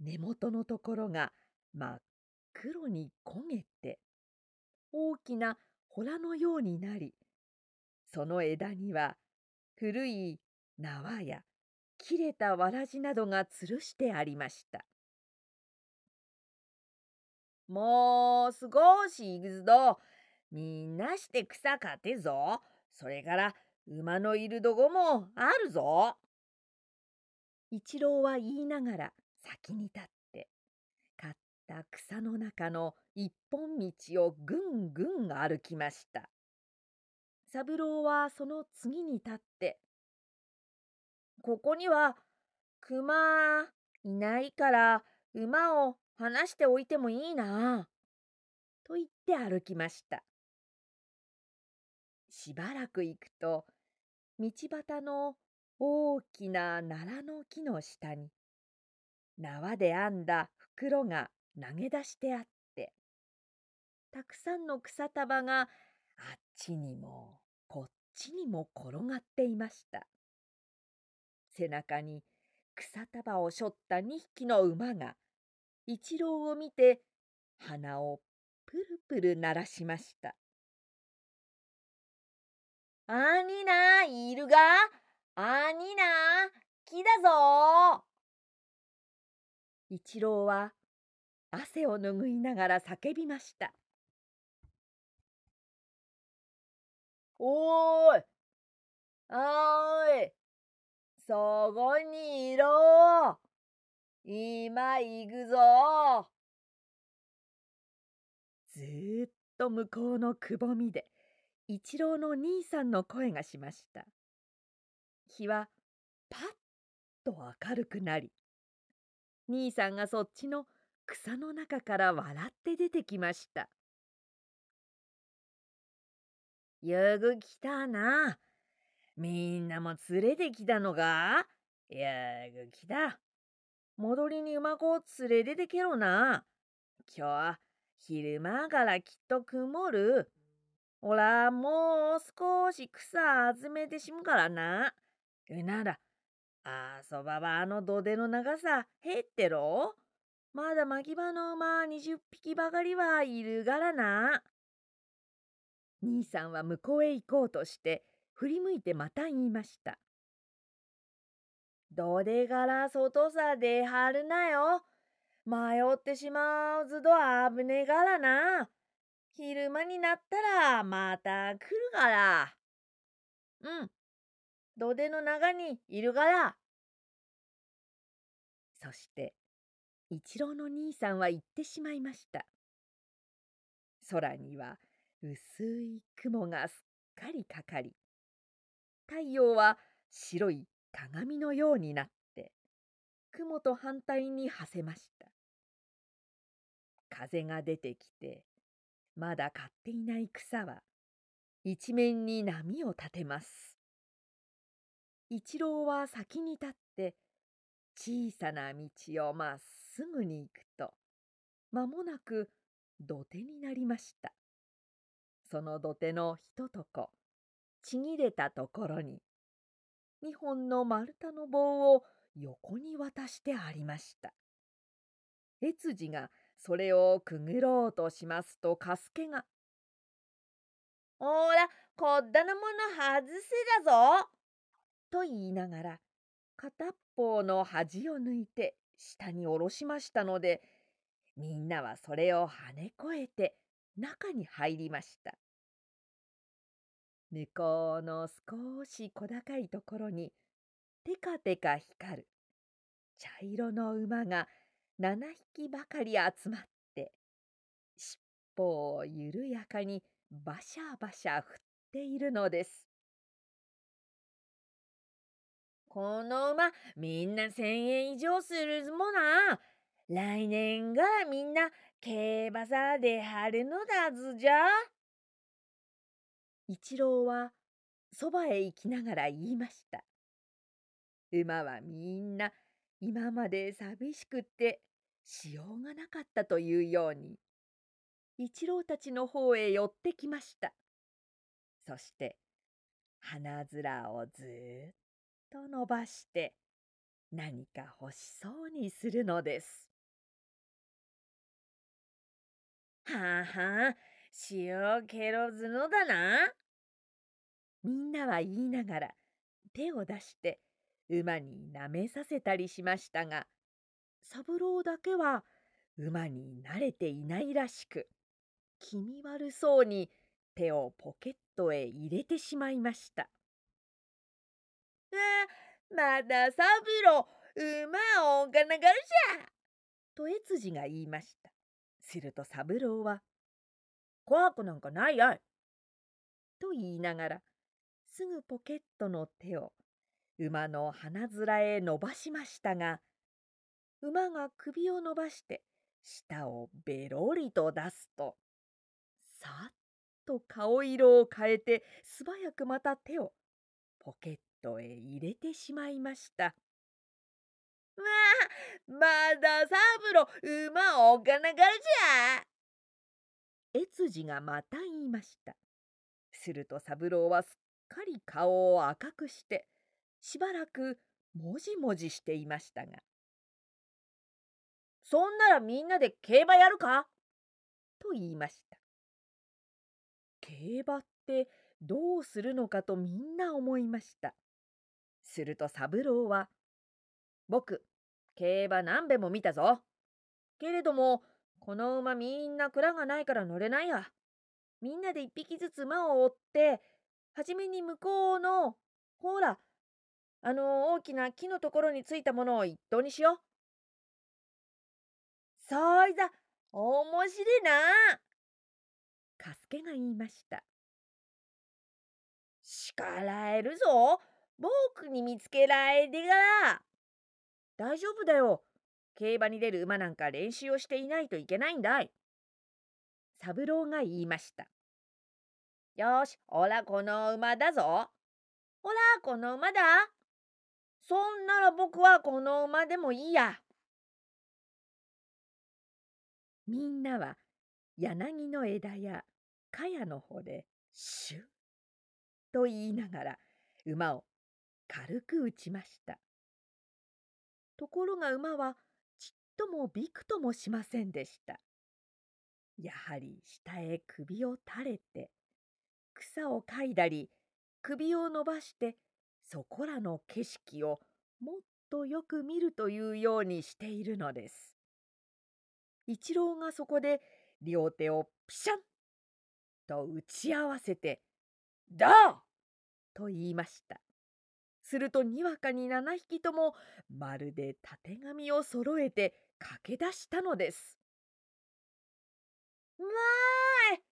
A: 根元のところが真っ黒に焦げて大きな洞のようになりその枝には古い縄や切れたわらじなどが吊るしてありました。
B: もう少し行くぞ。みんなして草かてぞ。それから馬のいるどこもあるぞ。
A: 一郎は言いながら先に立って買った草の中の一本道をぐんぐん歩きました。三郎はその次に立って「
B: ここには熊いないから馬を離しておいてもいいな。
A: と言って歩きました。しばらく行くと道端の大きな奈良の木の下に縄で編んだ袋が投げ出してあってたくさんの草束があっちにもこっちにも転がっていました背中に草束を背負った2匹の馬が一郎を見て鼻をプルプル鳴らしました。
B: あにないるが？あにな木だぞ。
A: 一郎は汗を拭いながら叫びました。
B: おーいあーいそこにいろ。今行くぞ
A: ずーっと向こうのくぼみで一郎の兄さんの声がしました。日はパッと明るくなり兄さんがそっちの草の中から笑って出てきました。
B: よく来たな。みんなも連れてきたのかよく来た。戻りに馬子を連れててけろな。今日は昼間からきっと曇る。おら、もう少し草集めてしむからな。うなら、あそばばあの土手の長さ減ってろ。まだ牧場の馬20匹ばかりはいるからな。
A: 兄さんは向こうへ行こうとして振り向いてまた言いました。
B: どでから外さ出はるなよ。迷ってしまうずど危ねえからな。昼間になったらまた来るから。うん。土手の中にいるから。
A: そして、一郎の兄さんは行ってしまいました。空には薄い雲がすっかりかかり、太陽は白い鏡のようになって雲と反対に馳せました風が出てきてまだ刈っていない草は一面に波を立てます一郎は先に立って小さな道をまっすぐに行くと間もなく土手になりましたその土手のひととこちぎれたところに2本の丸太の棒を横に渡してありました。越次がそれをくぐろうとしますとカスケが「
B: ほらこっだのもの外せだぞ!」
A: と言いながら片っぽの端を抜いて下に下ろしましたのでみんなはそれを跳ね越えて中に入りました。向こうの少し小高いところにテカテカ光る茶色の馬が7匹ばかり集まって尻尾を緩やかにバシャバシャ振っているのです。
B: この馬みんな千円以上するもな。来年がみんな競馬さで張るのだずじゃ。
A: 一郎はそばへ行きながら言いました。馬はみんな今まで寂しくってしようがなかったというように一郎たちの方へ寄ってきましたそして鼻面をずっと伸ばして何か欲しそうにするのです。
B: はあはあ、塩ケロズのだな。
A: みんなは言いながら手を出して馬に舐めさせたりしましたが三郎だけは馬に慣れていないらしく気味悪そうに手をポケットへ入れてしまいました。
B: あまだ三郎馬をおがながるじゃ
A: と越次が言いました。すると三郎は「
B: 怖くなんかないやい」
A: と言いながらすぐポケットの手を馬の鼻面へ伸ばしましたが馬が首を伸ばして舌をべろりと出すとさっと顔色を変えて素早くまた手をポケットへ入れてしまいました。わ
B: あまだサブロ馬をおかながるじゃ
A: 越次がまた言いました。すると三郎はすっかり顔を赤くしてしばらくもじもじしていましたが「
B: そんならみんなで競馬やるか?」
A: と言いました。競馬ってどうするのかとみんな思いました。すると三郎は「僕競馬何べも見たぞ。けれどもこの馬みんな蔵がないから乗れないや。みんなで一匹ずつ馬を追ってはじめに向こうのほらあの大きな木のところについたものを一頭にしよう。
B: そういざ面白いな。
A: カスケが言いました。
B: 叱らえるぞ。僕に見つけられてから。
A: 大丈夫だよ。競馬に出る馬なんか練習をしていないといけないんだい。三郎が言いました。
B: よし、おらこの馬だぞ。おらこの馬だ。そんなら僕はこの馬でもいいや。
A: みんなは柳の枝や茅の穂でシュッと言いながら馬を軽く打ちました。ところが馬はちっともびくともしませんでした。やはり下へ首を垂れて草を嗅いだり首を伸ばしてそこらの景色をもっとよく見るというようにしているのです。一郎がそこで両手をピシャンと打ち合わせて「だ!」と言いました。するとにわかに7匹ともまるでたてがみをそろえて駆け出したのです。
B: わーい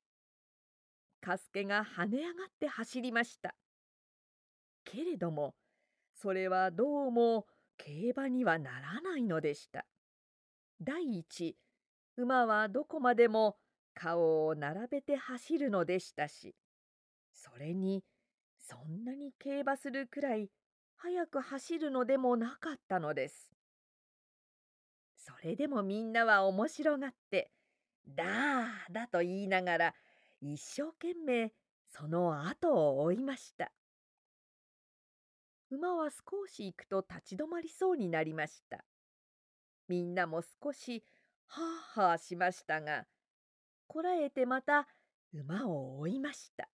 A: カスケが跳ね上がって走りました。けれどもそれはどうも競馬にはならないのでした。第一馬はどこまでも顔を並べて走るのでしたしそれにそんなに競馬するくらい速く走るのでもなかったのです。それでもみんなは面白がって「だーだ」と言いながら一生懸命その後を追いました。馬は少し行くと立ち止まりそうになりました。みんなも少しはあはあしましたがこらえてまた馬を追いました。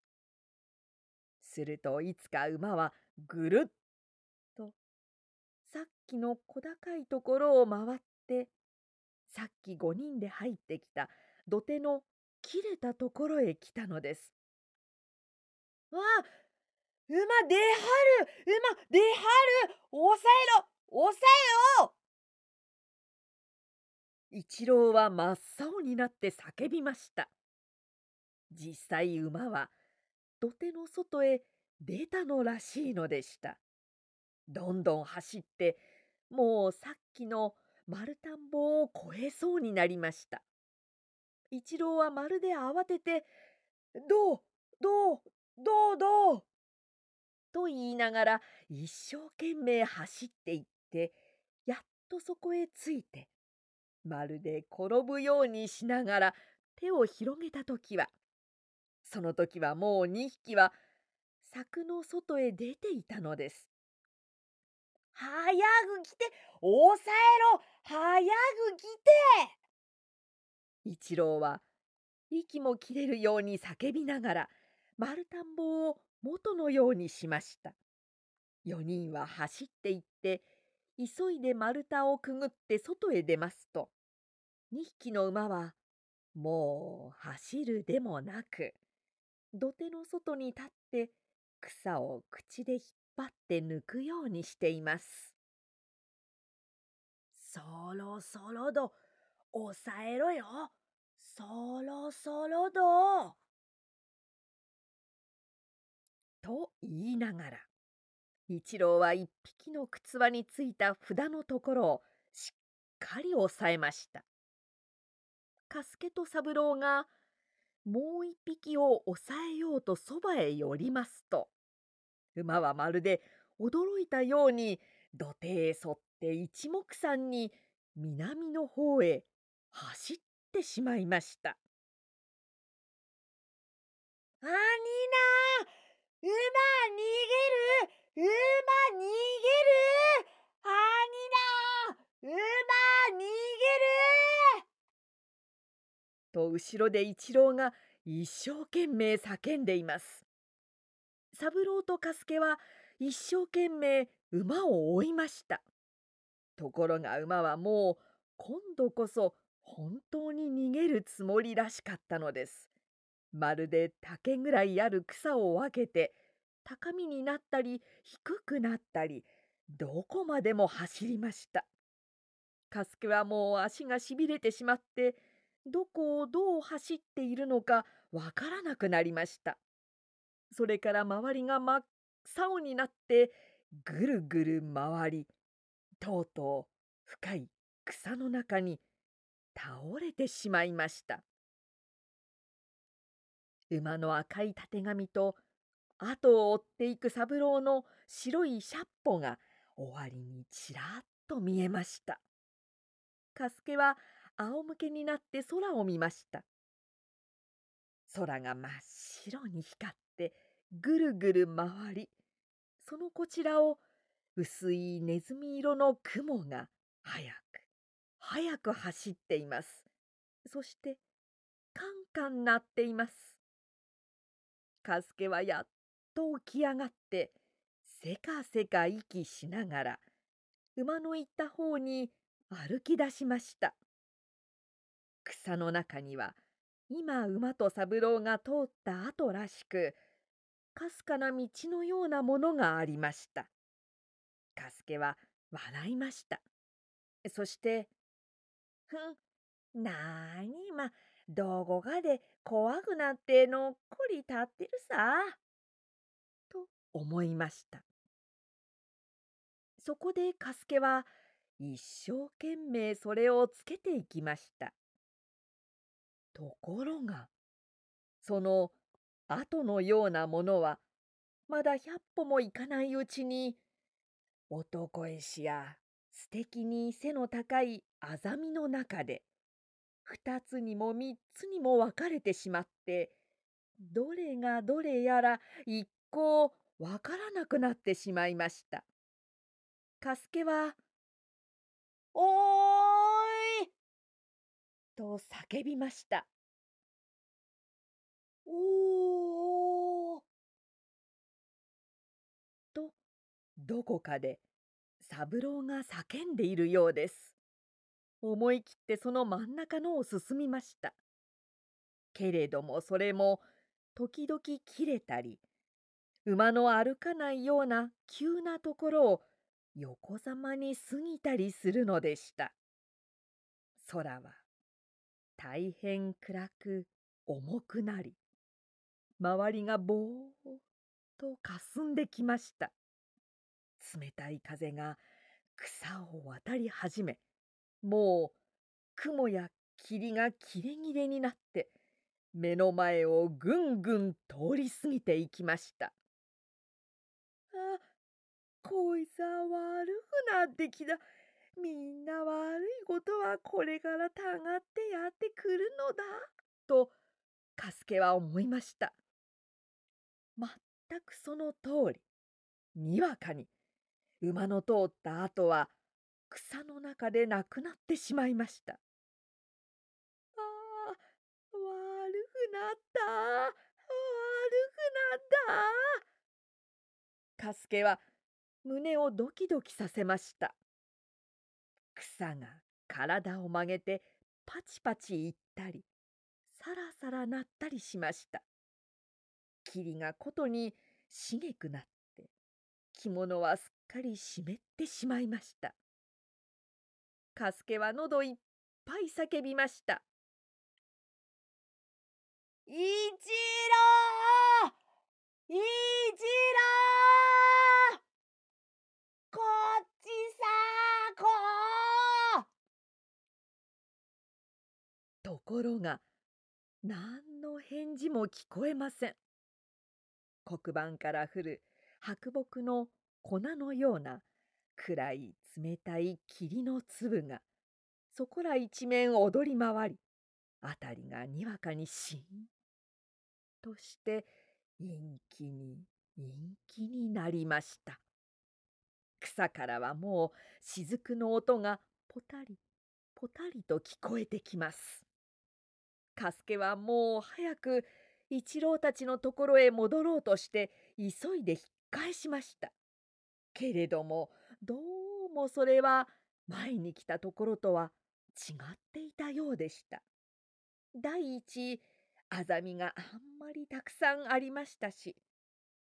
A: するといつか馬はぐるっとさっきの小高いところを回ってさっき5人で入ってきた土手の切れたところへ来たのです。
B: わあ馬出はる馬出はる抑えろ抑えろ
A: 一郎は真っ青になって叫びました。実際馬は土手の外へ出たのらしいのでした。どんどん走ってもうさっきの丸田んぼを越えそうになりました。一郎はまるで慌てて「どうどうどうどう」と言いながら一生懸命走っていってやっとそこへ着いてまるで転ぶようにしながら手を広げた時はその時はもう2匹は柵の外へ出ていたのです。
B: 早く来て抑えろ早く来て
A: 一郎は息も切れるように叫びながら丸田んぼを元のようにしました。4人は走って行って急いで丸太をくぐって外へ出ますと2匹の馬はもう走るでもなく土手の外に立って草を口で引っ張って抜くようにしています。
B: そろそろど抑えろよそろそろど
A: と言いながら一郎は一匹の靴輪についた札のところをしっかり押さえました。加助と三郎がもう一匹を抑えようとそばへ寄りますと馬はまるで驚いたように土手へ沿って一目散に南の方へ走ってしまいました。
B: あにな馬逃げる馬逃げる兄だ馬逃げる
A: と後ろで一郎が一生懸命叫んでいます。三郎と加助は一生懸命馬を追いました。ところが馬はもう今度こそ本当に逃げるつもりらしかったのです。まるで竹ぐらいある草を分けて高みになったり低くなったりどこまでも走りましたカスケはもう足がしびれてしまってどこをどう走っているのかわからなくなりましたそれから周りが真っ青になってぐるぐる回りとうとう深い草の中に倒れてしまいました馬の赤いたてがみと後を追っていく三郎の白いシャッポが終わりにちらっと見えました。カスケは仰向けになって空を見ました。空が真っ白に光ってぐるぐる回り、そのこちらを薄いネズミ色の雲が早く早く走っています。そしてカンカン鳴っています。カスケはやっと起き上がってせかせか息しながら馬の行った方に歩き出しました草の中には今馬と三郎が通った後らしくかすかな道のようなものがありましたかすけは笑いましたそして「ふんなーに今どこかで怖くなってのっこり立ってるさ」と思いました。そこでカスケは一生懸命それをつけていきました。ところがその後のようなものはまだ百歩もいかないうちに男絵師や素敵に背の高いあざみの中で二つにも三つにも分かれてしまってどれがどれやら一向わからなくなってしまいました。カスケは、おーいと叫びました。おーと、どこかで三郎が叫んでいるようです。思い切ってその真ん中のを進みました。けれどもそれも時々切れたり馬の歩かないような急なところを横ざまに過ぎたりするのでした。空は大変暗く重くなり、周りがぼーっとかすんできました。冷たい風が草を渡り始め、もう雲や霧がキレキレになって、目の前をぐんぐん通り過ぎていきました。あ、こいつは悪くなってきた。みんな悪いことはこれからたがってやってくるのだ。とカスケは思いました。全くその通り。にわかに馬の通った後は草の中でなくなってしまいました。ああ悪くなった。悪くなったカスケは胸をドキドキさせました。草が体を曲げてパチパチいったりさらさら鳴ったりしました。霧がことにしげくなって着物はすっかり湿ってしまいました。カスケは喉いっぱい叫びました
B: 一郎一郎こっちさこ
A: ところが何の返事も聞こえません。黒板から降る白木の粉のような暗い冷たい霧の粒がそこら一面踊り回り辺りがにわかにしんとして陰気に陰気になりました。草からはもう雫の音がポタリポタリと聞こえてきます。カスケはもう早く一郎たちのところへ戻ろうとして急いで引っ返しました。けれどもどうもそれは前に来たところとは違っていたようでした。第一あざみがあんまりたくさんありましたし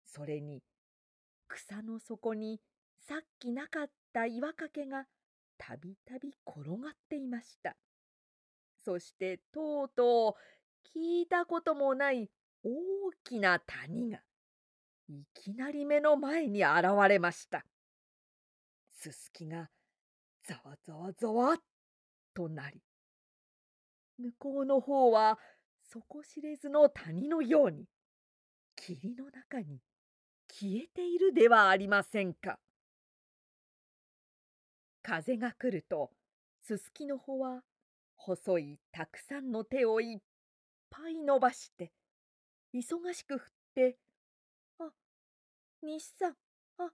A: それに草の底にさっきなかった岩かけがたびたび転がっていました。そしてとうとう聞いたこともない大きな谷がいきなり目の前に現れましたすすきがざわざわざわっとなり向こうの方は底知れずの谷のように霧の中に消えているではありませんか。風が来るとすすきの穂は細いたくさんの手をいっぱい伸ばして忙しく振って「あ西さんあ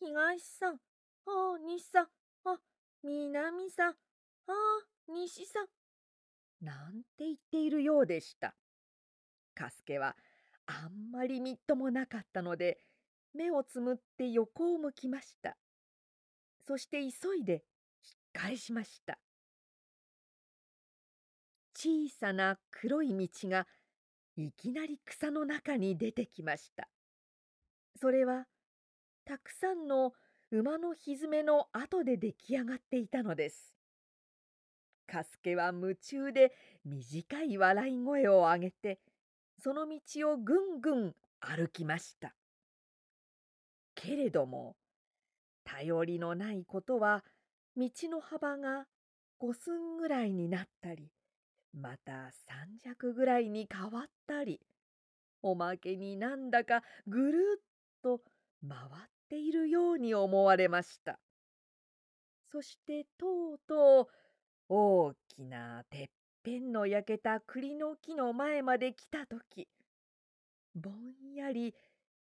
A: 東さんあ西さんあ南さんあ西さん」なんて言っているようでした。カスケはあんまりみっともなかったので目をつむって横を向きました。そして急いで引っ返しました。小さな黒い道がいきなり草の中に出てきました。それはたくさんの馬のひづめの跡で出来上がっていたのです。カスケは夢中で短い笑い声を上げてその道をぐんぐん歩きました。けれども頼りのないことは道の幅が5寸ぐらいになったりまた三尺ぐらいに変わったりおまけになんだかぐるっと回っているように思われました。そしてとうとう大きなてっぺんの焼けた栗の木の前まで来た時ぼんやり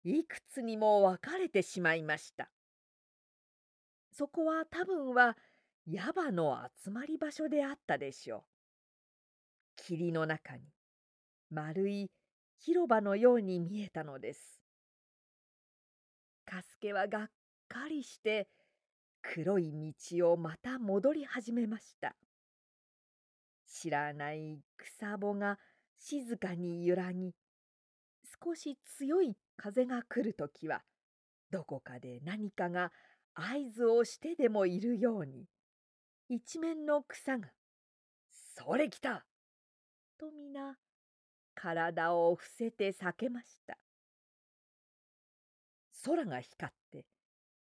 A: いくつにも分かれてしまいました。そこは多分はヤバの集まり場所であったでしょう。霧の中に丸い広場のように見えたのです。カスケはがっかりして黒い道をまた戻り始めました。知らない草穂が静かに揺らぎ少し強い風が来るときはどこかで何かが合図をしてでもいるように一面の草が「それ来た!」と皆体を伏せて避けました。空が光って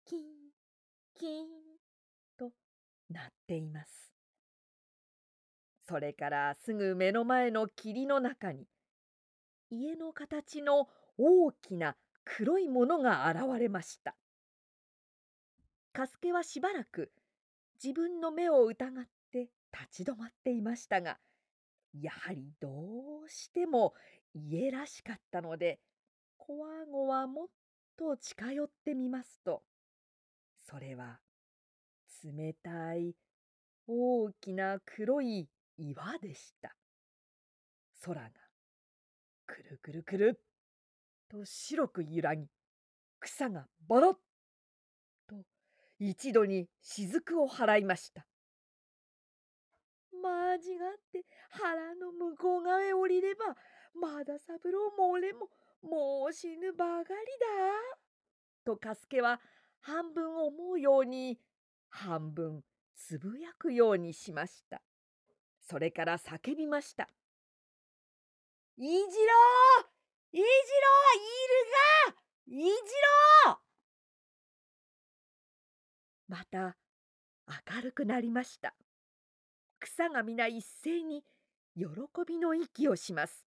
A: キンキンと鳴っています。それからすぐ目の前の霧の中に家の形の大きな黒いものが現れました。カスケはしばらく自分の目を疑って立ち止まっていましたがやはりどうしても家らしかったのでこわごわもっと近寄ってみますとそれは冷たい大きな黒い岩でした。空がくるくるくるっと白く揺らぎ草がボロッと一度に雫を払いました。間違って腹の向こう側へ降りればまだ三郎も俺ももう死ぬばかりだ。とカスケは半分思うように半分つぶやくようにしました。それから叫びました。いじろういじろういるがいじろうまた明るくなりました。草が皆一斉に喜びの息をします。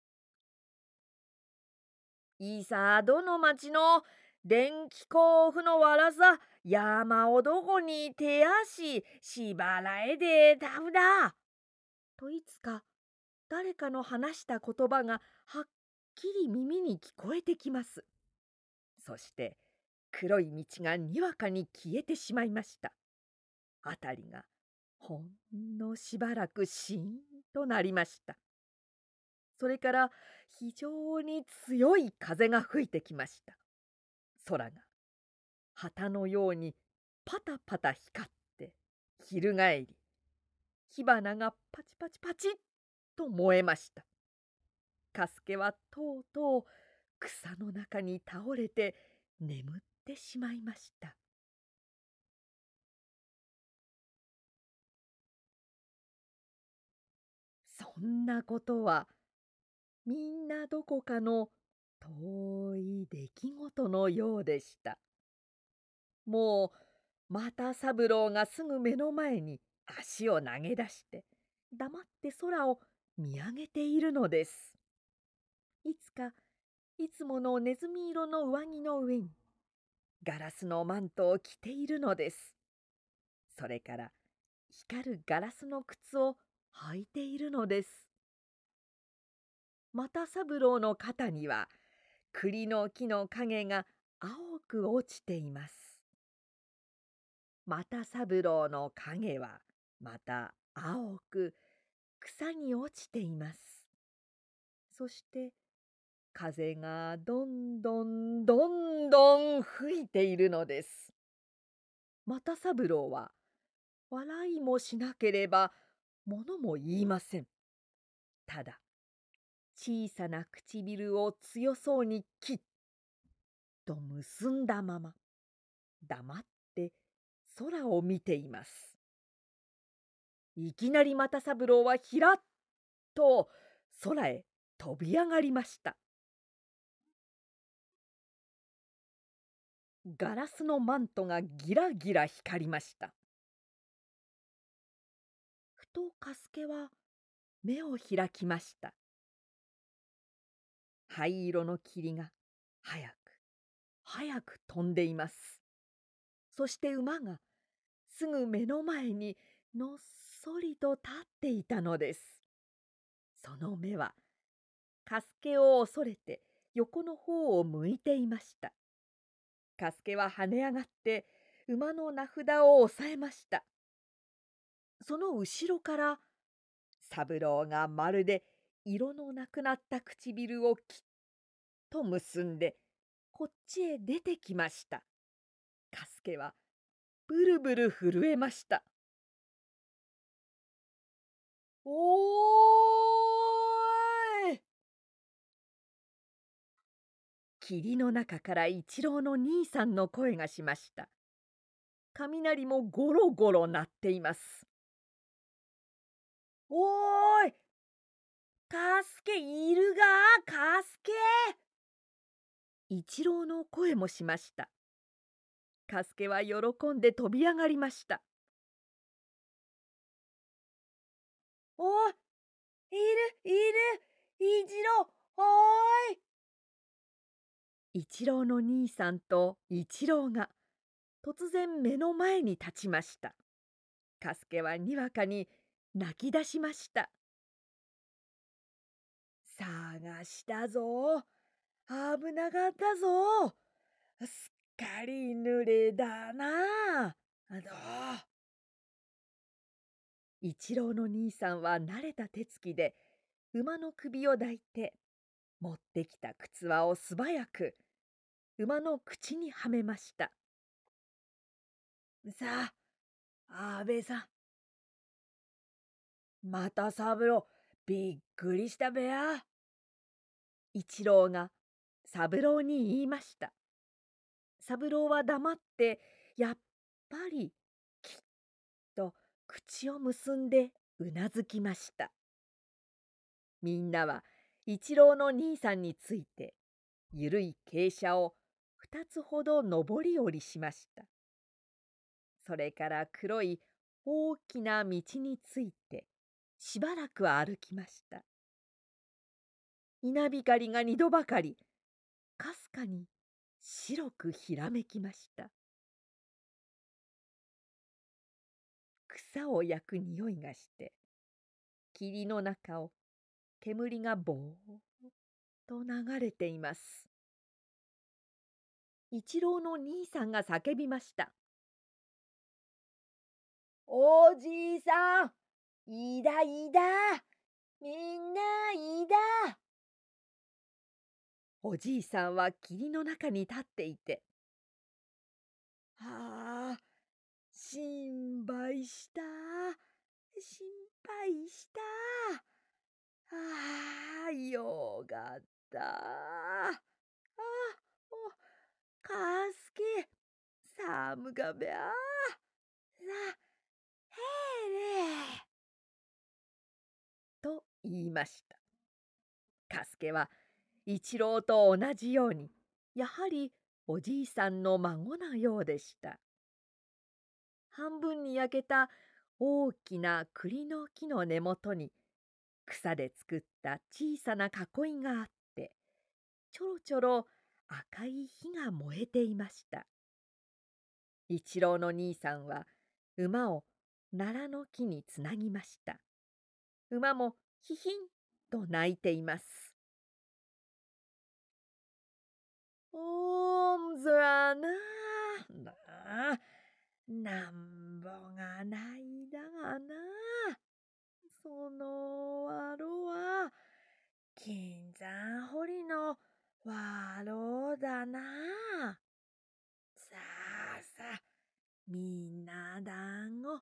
A: いさどの町の電気甲府のわらさ山男に手足しばらえでたぶだ。といつか誰かの話した言葉がはっきり耳に聞こえてきます。そして黒い道がにわかに消えてしまいました。辺りがほんのしばらくしーんとなりました。それから非常に強い風が吹いてきました。空が旗のようにパタパタ光って翻り火花がパチパチパチッと燃えました。カスケはとうとう草の中に倒れて眠ってしまいました。そんなことはみんなどこかの遠い出来事のようでした。もう又三郎がすぐ目の前に足を投げ出して黙って空を見上げているのです。いつかいつものネズミ色の上着の上にガラスのマントを着ているのです。それから光るガラスの靴を履いているのです。又三郎の肩には栗の木の影が青く落ちています。又三郎の影はまた青く草に落ちています。そして風がどんどんどんどん吹いているのです。又三郎は笑いもしなければ物も言いません。ただ小さな唇を強そうにきっと結んだまま黙って空を見ています。いきなり又三郎はひらっと空へ飛び上がりました。ガラスのマントがギラギラ光りました。とカスケは目を開きました。灰色の霧が早く早く飛んでいます。そして馬がすぐ目の前にのっそりと立っていたのです。その目はカスケを恐れて横の方を向いていました。カスケは跳ね上がって馬の名札を押さえました。その後ろから三郎がまるで色のなくなった唇をきっと結んでこっちへ出てきました。カスケはブルブル震えました。おーい霧の中から一郎の兄さんの声がしました。雷もゴロゴロ鳴っています。おーいカスケいるが？カスケ一郎の声もしました。カスケは喜んで飛び上がりました。おいいるいる一郎おい一郎の兄さんと一郎が突然目の前に立ちました。カスケはにわかに泣き出しました。探したぞ。危なかったぞ。すっかり濡れだな。ど一郎の兄さんは慣れた手つきで馬の首を抱いて持ってきた靴輪を素早く馬の口にはめました。さあ、安倍さん。また三郎、びっくりしたべや。一郎が三郎に言いました。三郎は黙ってやっぱりきっと口を結んでうなずきました。みんなは一郎の兄さんについてゆるい傾斜を二つほど上り下りしました。それから黒い大きな道についてしばらく歩きました。稲光が二度ばかりかすかに白くひらめきました。草を焼く匂いがして霧の中を煙がぼーっと流れています。一郎の兄さんが叫びました。おじいさん、いだいだ、みんないだ。おじいさんは霧の中に立っていて、はあ、心配した、心配した。ああ、よかった。ああ、かすけ、寒がべあ。さ、へれ。言いました。かすけは一郎と同じようにやはりおじいさんの孫のようでした。半分に焼けた大きな栗の木の根元に草で作った小さな囲いがあってちょろちょろ赤い火が燃えていました。一郎の兄さんは馬を奈良の木につなぎました。馬もひひんと泣いています。おーんずらなななんぼがないだがなそのわろは金山掘りのわろだな。さあさあみんな団子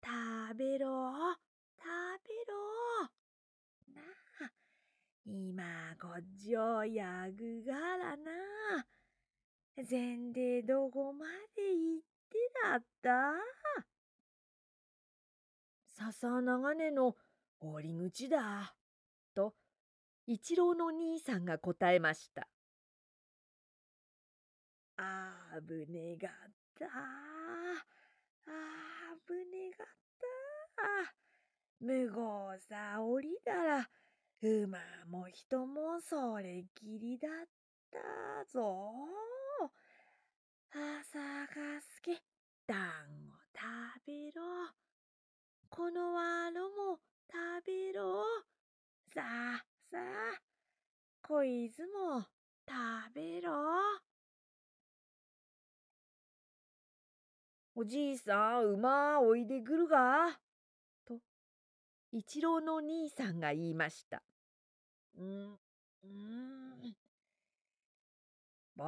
A: 食べろ食べろなあ今こっちをやぐがらな全でどこまで行ってだった？笹長根の折り口だ。と一郎の兄さんが答えました。あぶねがった。あぶねがった。むごさおりだら馬も人もそれきりだったぞ。朝がすけ団子食べろ。このわろも食べろ。さあさあ、こいつも食べろ。おじいさん、馬おいでくるが。一郎の兄さんが言いました。うん、うん。僕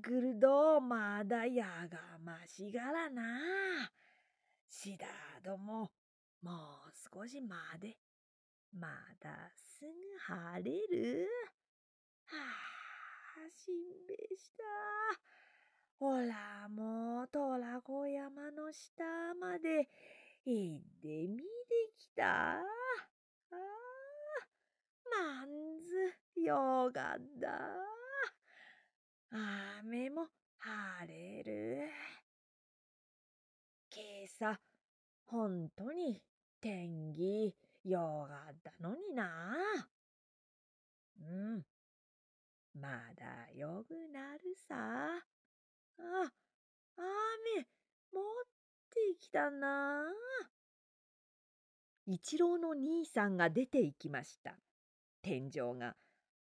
A: ぐるどまだやがましがらな。しだども、もう少しまで。まだすぐ晴れるはあ、しんべした。ほら、もう、トラコ山の下まで行ってみてきた？ああ、まんず、よかった。雨も晴れる。今朝、ほんとに天気よかったのにな。うん。まだよくなるさ。あ、雨持ってきたな。一郎の兄さんが出て行きました。天井が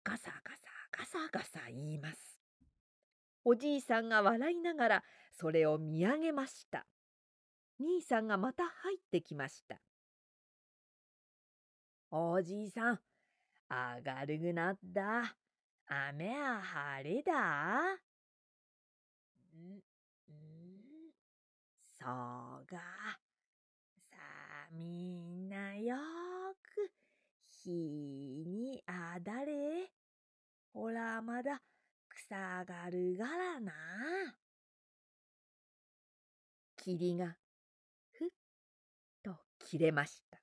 A: ガサガサガサガサ言います。おじいさんが笑いながらそれを見上げました。兄さんがまた入ってきました。
B: おじいさん、明るくなった。雨は晴れだ。そうか。さあ、みんなよく日にあだれ。ほら、まだ草がるがらな。
A: 霧がふっと切れました。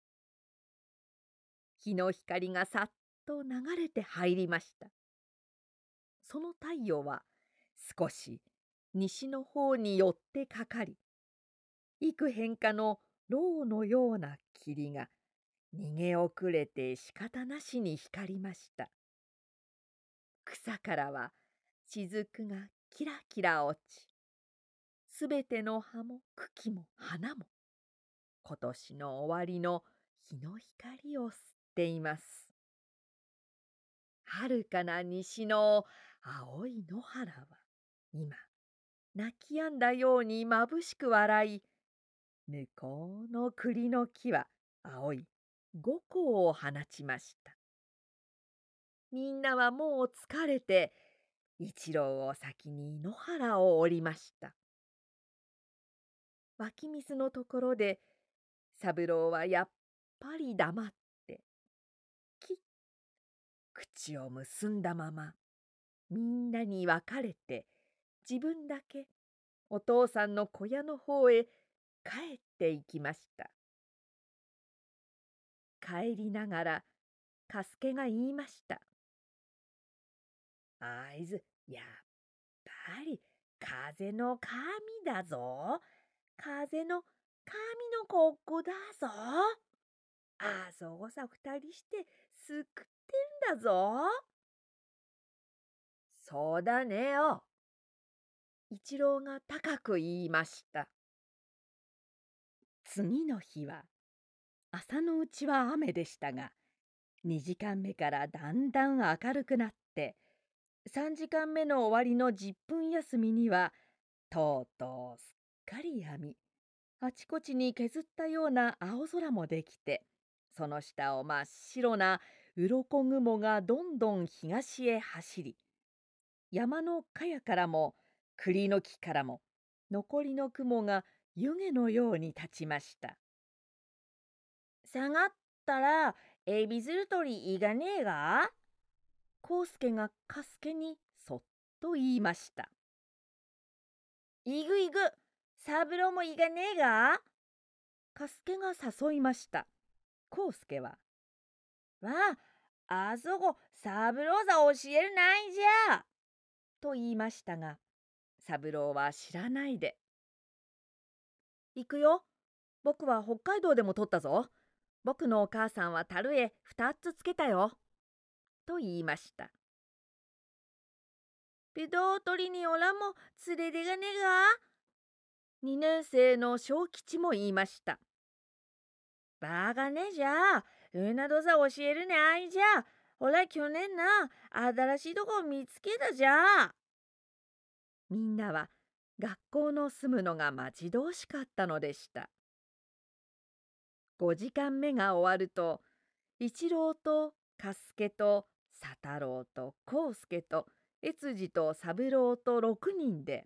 A: 日の光がさっと流れて入りました。その太陽は少し西の方に寄ってかかり、幾変化の牢のような霧が逃げ遅れて仕方なしに光りました。草からは雫がキラキラ落ち、すべての葉も茎も花も、今年の終わりの日の光を吸っています。遥かな西の青い野原は、今、泣き止んだようにまぶしく笑い、向こうの栗の木は青い五個を放ちました。みんなはもう疲れて一郎を先に野原を降りました。湧き水のところで三郎はやっぱり黙ってきっ口を結んだままみんなに別れて自分だけお父さんの小屋の方へ帰っていきました。帰りながら、かすけが言いました。
B: あいず、やっぱり風の神だぞ。風の神のこっこだぞ。あそこさ二人してすくってんだぞ。
A: そうだねよ。一郎が高く言いました。次の日は朝のうちは雨でしたが2時間目からだんだん明るくなって3時間目の終わりの10分休みにはとうとうすっかりやみあちこちに削ったような青空もできてその下を真っ白な鱗雲がどんどん東へ走り山の茅からも栗の木からも残りの雲が湯気のように立ちました。
B: 下がったらエビずる鳥いがねえが？
A: 康介がかすけにそっと言いました。
B: いぐいぐ、三郎もいがねえが？
A: かすけが誘いました。康介は。
B: わあ、あそこ三郎さ教えるないじゃ。
A: と言いましたが、三郎は知らないで。行くよ。僕は北海道でも取ったぞ。僕のお母さんは樽へ二つつけたよ。と言いました。
B: ビド取りにおらも連れでがねが
A: 二年生の小吉も言いました。
B: バーがねじゃあ、うなどさ教えるねあいじゃ。ほら去年な、新しいとこ見つけたじゃ。
A: みんなは学校の住むのが待ち遠しかったのでした。5時間目が終わると一郎と加助と佐太郎と康介と越次と三郎と6人で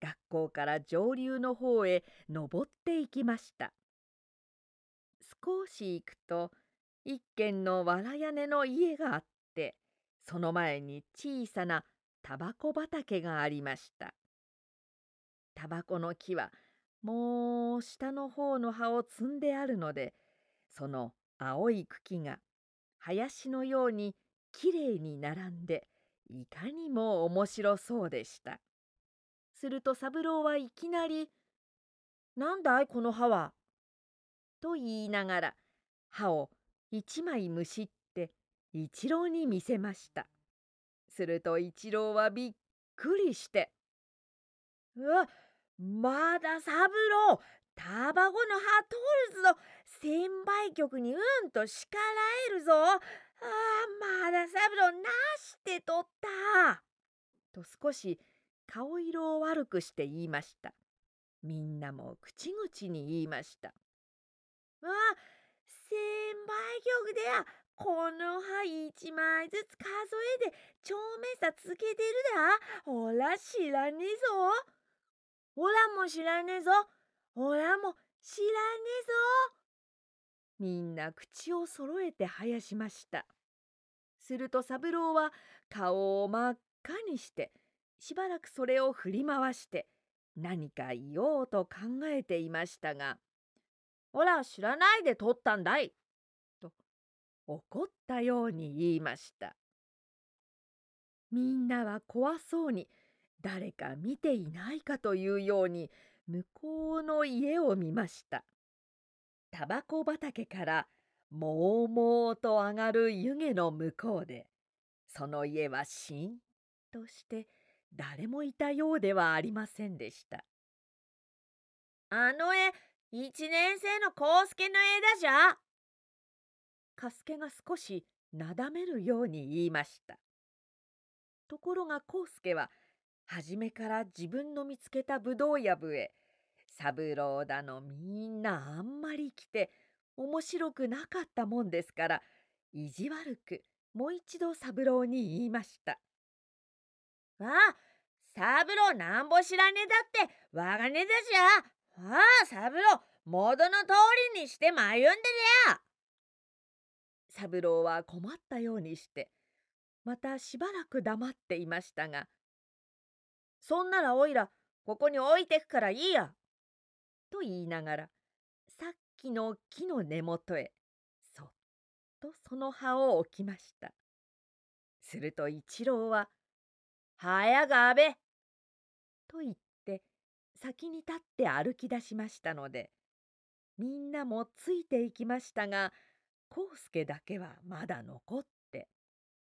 A: 学校から上流の方へ登っていきました。少し行くと一軒の藁屋根の家があってその前に小さなタバコ畑がありました。タバコの木はもう下の方の葉を摘んであるのでその青い茎が林のようにきれいに並んでいかにも面白そうでした。すると三郎はいきなり「なんだいこの葉は」と言いながら歯を一枚むしって一郎に見せました。すると一郎はびっくりして「
B: うわっまだ三郎タバコの葉通るぞ。千倍局にうんと叱らえるぞ。ああまだサブローなしてとった。
A: と少し顔色を悪くして言いました。みんなも口々に言いました。
B: あ先輩曲でやこの葉一枚ずつ数えで長命さつけてるだ。ほら知らねえぞ。おらも知らねえぞおらも知らねえぞ。
A: みんな口を揃えて生やしました。すると三郎は顔を真っ赤にしてしばらくそれを振り回して何か言おうと考えていましたが「
B: ほら知らないで取ったんだい」
A: と怒ったように言いました。みんなは怖そうに誰か見ていないかというように向こうの家を見ました。タバコ畑からもうもうと上がる湯気の向こうでその家はしんとして誰もいたようではありませんでした。
B: あの絵一年生の康介の絵だじゃ。
A: カスケが少しなだめるように言いました。ところが康介は初めから自分の見つけたぶどうやぶへ。三郎だのみんなあんまり来て面白くなかったもんですから意地悪くもう一度三郎に言いました「
B: ああ三郎なんぼ知らねえだってわがねだじゃああ三郎元の通りにして迷んでりゃ。
A: 三郎は困ったようにしてまたしばらく黙っていましたが「
B: そんならおいらここに置いてくからいいや」
A: と言いながらさっきの木の根元へそっとその葉を置きました。すると一郎は「
B: 早がべ」
A: と言って先に立って歩き出しましたのでみんなもついていきましたが康介だけはまだ残って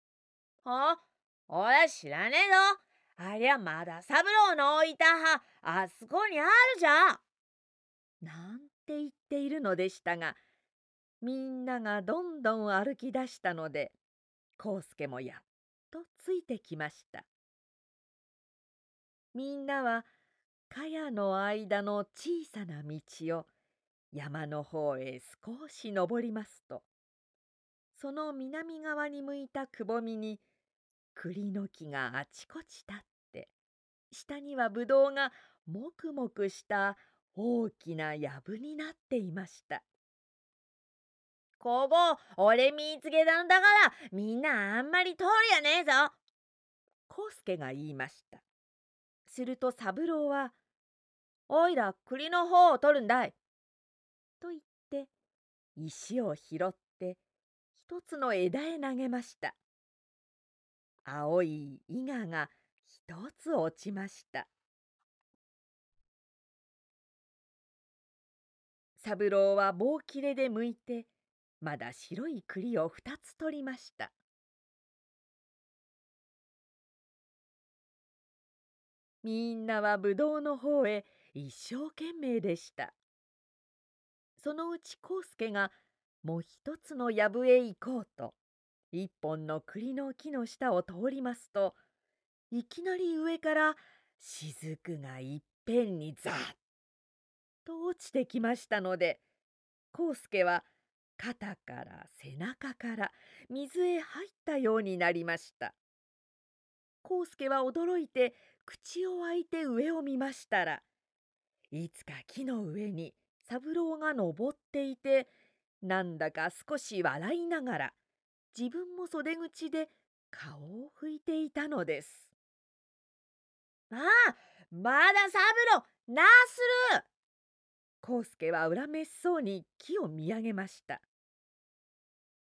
A: 「
B: あおら知らねえぞ！ありゃまだ三郎の置いた葉あそこにあるじゃ」
A: なんて言っているのでしたがみんながどんどん歩き出したので康介もやっとついてきました。みんなは茅の間の小さな道を山の方へ少し登りますとその南側に向いたくぼみに栗の木があちこち立って下にはぶどうがもくもくした大きな藪になっていました。
B: ここ俺見つけたんだからみんなあんまり通りやねえぞ。
A: 康介が言いました。すると三郎は「
B: おいら栗の方を取るんだい」
A: と言って石を拾って一つの枝へ投げました。青い伊賀が一つ落ちました。三郎は棒切れで剥いてまだ白い栗を二つ取りましたみんなはぶどうの方へ一生懸命でしたそのうち康介がもう一つの藪へ行こうと一本の栗の木の下を通りますといきなり上から雫がいっぺんにザッと落ちてきましたので康介は肩から背中から水へ入ったようになりました。康介は驚いて口を開いて上を見ましたらいつか木の上に三郎が登っていてなんだか少し笑いながら自分も袖口で顔を拭いていたのです。
B: ああまだ三郎なする
A: 康介は恨めしそうに木を見上げました。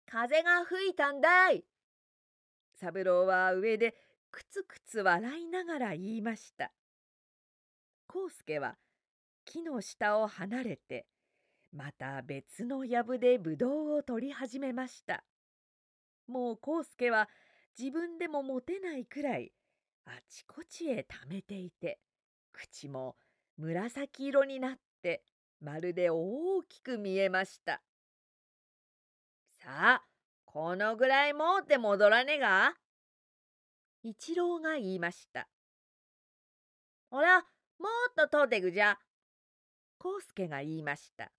B: 風が吹いたんだい。
A: 三郎は上でくつくつ笑いながら言いました。康介は木の下を離れてまた別の藪でぶどうを取り始めました。もう康介は自分でも持てないくらいあちこちへためていて口も紫色になってまるで大きく見えました。
B: さあ、このぐらい持って戻らねえが？
A: 一郎が言いました。
B: ほら、もっと取ってくじゃ。
A: 康介が言いました。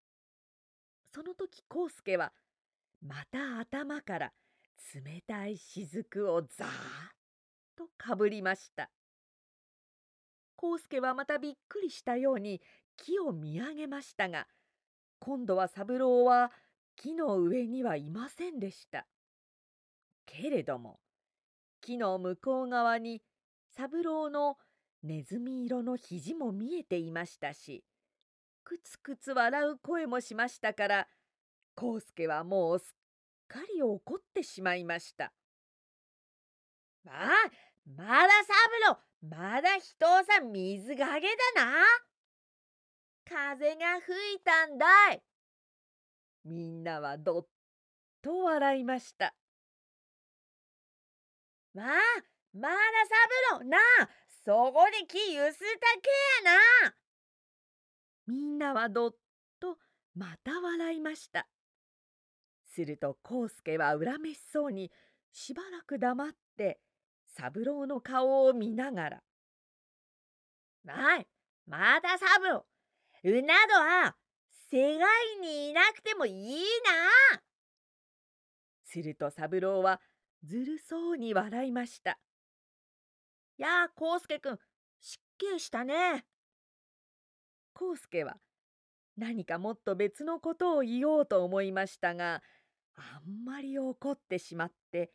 A: その時康介はまた頭から冷たい雫をザーッとかぶりました。康介はまたびっくりしたように木を見上げましたが今度は三郎は木の上にはいませんでした。けれども木の向こう側に三郎のネズミ色の肘も見えていましたしくつくつ笑う声もしましたから康介はもうすっかり怒ってしまいました。
B: まあまだ三郎まだ人をさ水がげだな。風が吹いたんだい。
A: みんなはどっと笑いました。
B: まあ、まだ三郎なあ、そこで木ゆすたけやな。
A: みんなはどっとまた笑いました。すると康介は恨めしそうにしばらく黙って三郎の顔を見ながら「
B: まいまだ三郎。うなどは世界にいなくてもいいな」
A: すると三郎はずるそうに笑いました「
B: やあ康介くん失敬したね」
A: 康介は何かもっと別のことを言おうと思いましたがあんまり怒ってしまって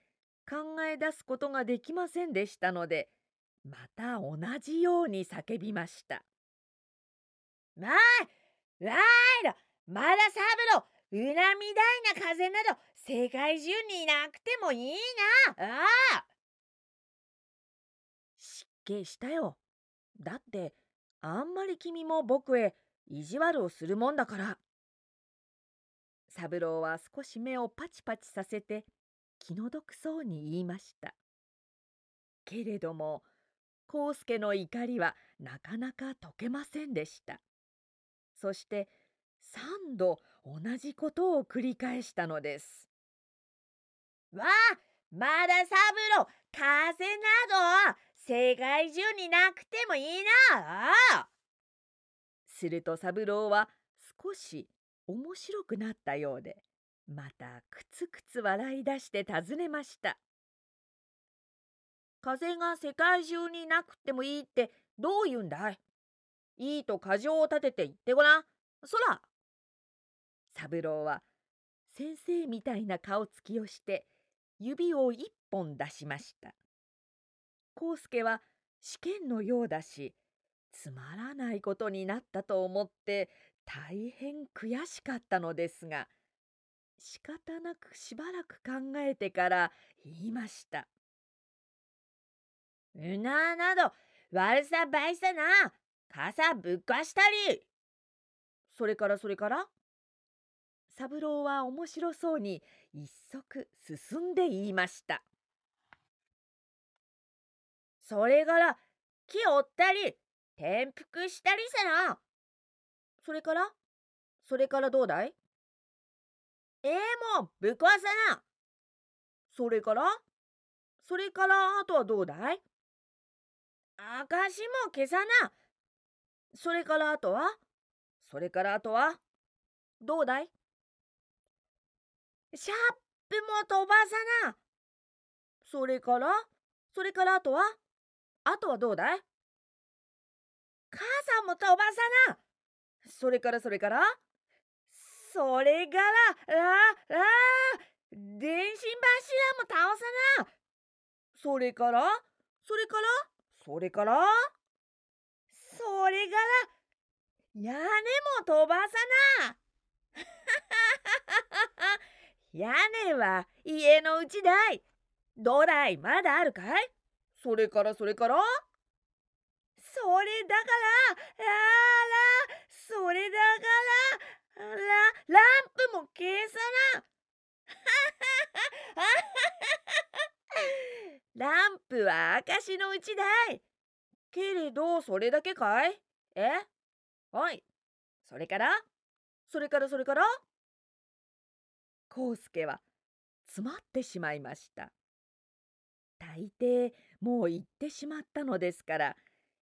A: 考え出すことができませんでしたのでまた同じように叫びました「
B: わいわいだまだサブロうなみたいな風など世界中にいなくてもいいなああ
A: 失敬したよ。だってあんまり君も僕へ意地悪をするもんだから。三郎は少し目をパチパチさせて気の毒そうに言いました。けれども康介の怒りはなかなか解けませんでした。そして三度同じことを繰り返したのです。
B: わあまだ三郎風など世界中になくてもいいなあ
A: すると三郎は少し面白くなったようでまたくつくつ笑い出して尋ねました
B: 風が世界中になくてもいいってどう言うんだい？いいと過剰を立てて言ってごらん。そら
A: 三郎は先生みたいな顔つきをして指を一本出しました。康介は試験のようだしつまらないことになったと思って大変悔しかったのですが仕方なくしばらく考えてから言いました。
B: うななど悪さばいさな傘ぶっ壊したり
A: それからそれから三郎は面白そうに一足進んで言いました。
B: それから木折ったり転覆したりさな
A: それから？それからどうだい？
B: ええー、もうぶっ壊さな！
A: それから？それからあとはどうだい？
B: 証も消さな！
A: それからあとは？それからあとは？どうだい？
B: シャープも飛ばさな！
A: それから？それからあとは？あとはどうだい？
B: 傘も飛ばさな！
A: それからそれから？
B: それからああ電信柱も倒さな。
A: それから？それから？それから？
B: それから？屋根も飛ばさな。屋根は家のうちだい。どだいまだあるかい？
A: それからそれから？
B: それだからあらそれだからラランプも消さなランプは証のうちだい
A: けれどそれだけかい？
B: え？
A: はい。それからそれからそれから康介は詰まってしまいました。大抵もう行ってしまったのですから？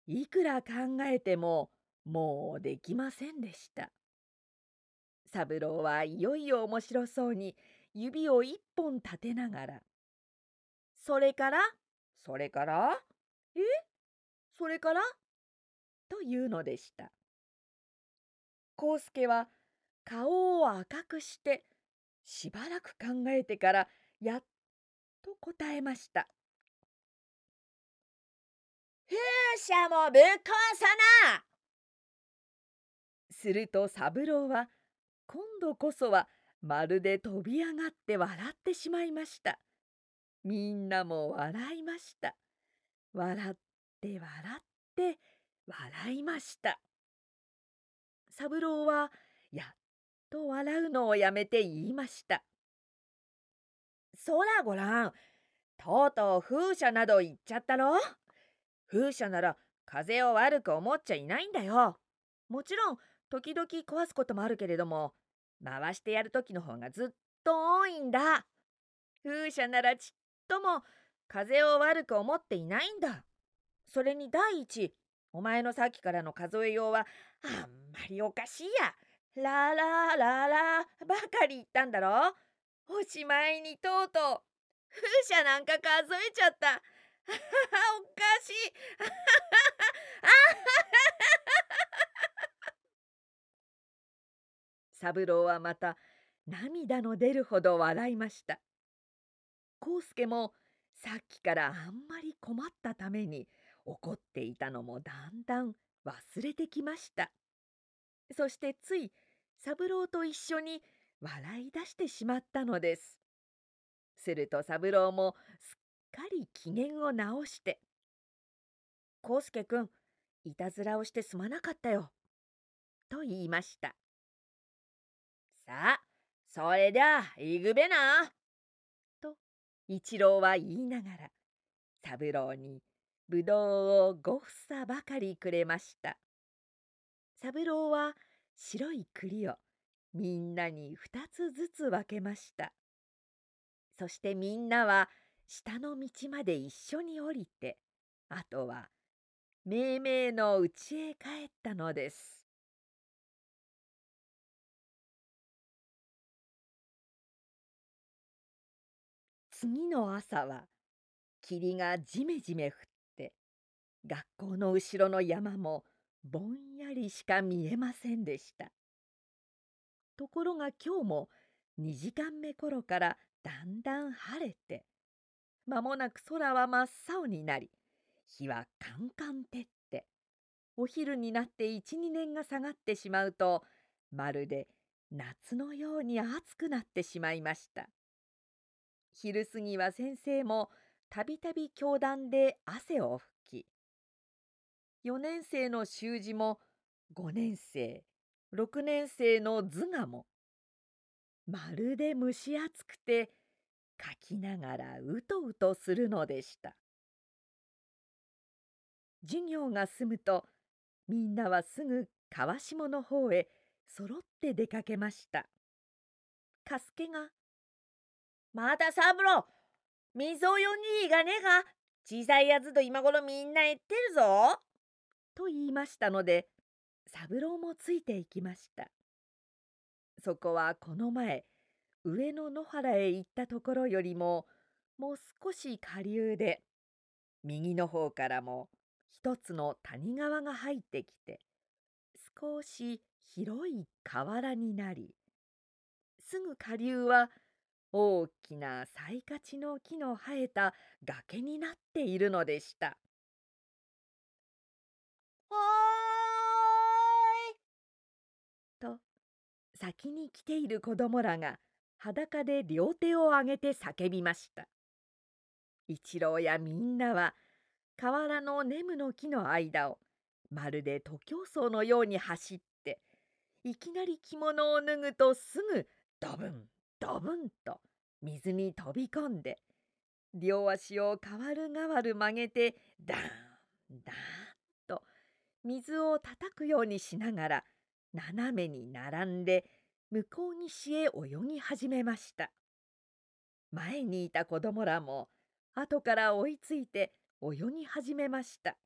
A: いくら考えてももうできませんでした。三郎はいよいよ面白そうに指を一本立てながら「それから？それから？え？それから?」というのでした。康介は顔を赤くしてしばらく考えてからやっと答えました。
B: 風車もぶっ壊さな
A: すると三郎は今度こそはまるで飛び上がって笑ってしまいました。みんなも笑いました。笑って笑って笑いました。三郎はやっと笑うのをやめて言いました。
B: そらごらん、とうとう風車など言っちゃったろ？風車なら風を悪く思っちゃいないんだよ。もちろん時々壊すこともあるけれども回してやる時の方がずっと多いんだ。風車ならちっとも風を悪く思っていないんだ。それに第一お前のさっきからの数えようはあんまりおかしいや。ララララばかり言ったんだろおしまいにとうとう風車なんか数えちゃった。おかしい。
A: 三郎はまた涙の出るほど笑いました。康介もさっきからあんまり困ったために怒っていたのもだんだん忘れてきました。そしてつい三郎と一緒に笑い出してしまったのです。すると三郎もすかり機嫌を直して「康介くんいたずらをしてすまなかったよ」と言いました。
B: さあそれでゃ行くべな。
A: と一郎は言いながら三郎にぶどうを五房ばかりくれました。三郎は白い栗をみんなに二つずつ分けました。そしてみんなは下の道まで一緒に降りてあとはめいめいの家へ帰ったのです。次の朝は霧がじめじめ降って学校の後ろの山もぼんやりしか見えませんでした。ところが今日も2時間目頃からだんだん晴れて間もなく空は真っ青になり日はカンカン照ってお昼になって12年が下がってしまうとまるで夏のように暑くなってしまいました。昼過ぎは先生もたびたび教壇で汗を拭き4年生の習字も5年生6年生の図画もまるで蒸し暑くて書きながらうとうとするのでした。授業が済むとみんなはすぐ川下の方へ揃って出かけました。かすけが「
B: また三郎水を呼んにいがねえか？小さいやつと今頃みんな言ってるぞ」
A: と言いましたので三郎もついていきました。そこはこの前上野野原へ行ったところよりももう少し下流で右の方からも一つの谷川が入ってきて少し広い河原になりすぐ下流は大きなサイカチの木の生えた崖になっているのでした。
B: お
A: ーいと先に来ている子供らが裸で両手を上げて叫びました。一郎やみんなは河原のネムの木の間をまるで徒競走のように走っていきなり着物を脱ぐとすぐドブンドブンと水に飛び込んで両足をかわるがわる曲げてダーンダーンと水を叩くようにしながら斜めに並んで向こう岸へ泳ぎ始めました。前にいた子供らも後から追いついて泳ぎ始めました。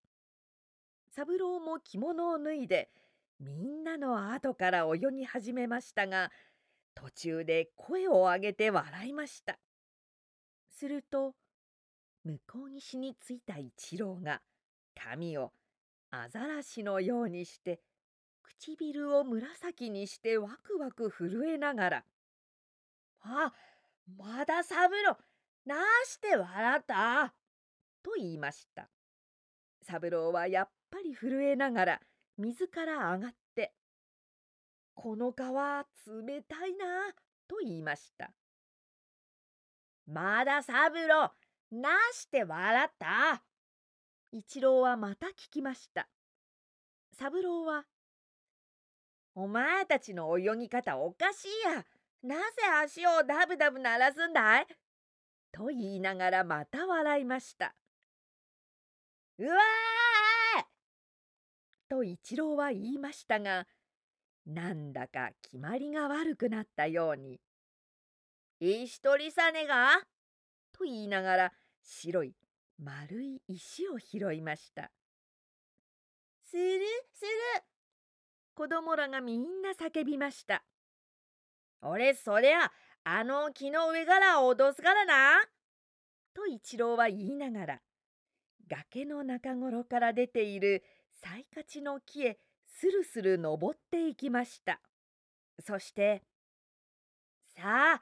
A: 三郎も着物を脱いでみんなの後から泳ぎ始めましたが途中で声を上げて笑いました。すると向こう岸に着いた一郎が髪をアザラシのようにして唇を紫にしてワクワク震えながら「
B: あまだ三郎なして笑った?」
A: と言いました。三郎はやっぱり震えながら水から上がって「この川冷たいな」と言いました。
B: まだ三郎なして笑った？
A: 一郎はまた聞きました。三郎は「
B: お前たちの泳ぎ方おかしいや。なぜ足をダブダブ鳴らすんだい?」
A: と言いながらまた笑いました。
B: うわー
A: と一郎は言いましたがなんだか決まりが悪くなったように「
B: 石取りさねが?」
A: と言いながら白い丸い石を拾いました。
B: するする
A: 子供らがみんな叫びました。
B: 俺そりゃあの木の上から脅すからな
A: と一郎は言いながら崖の中頃から出ているサイカチの木へスルスル登っていきました。そして「
B: さあ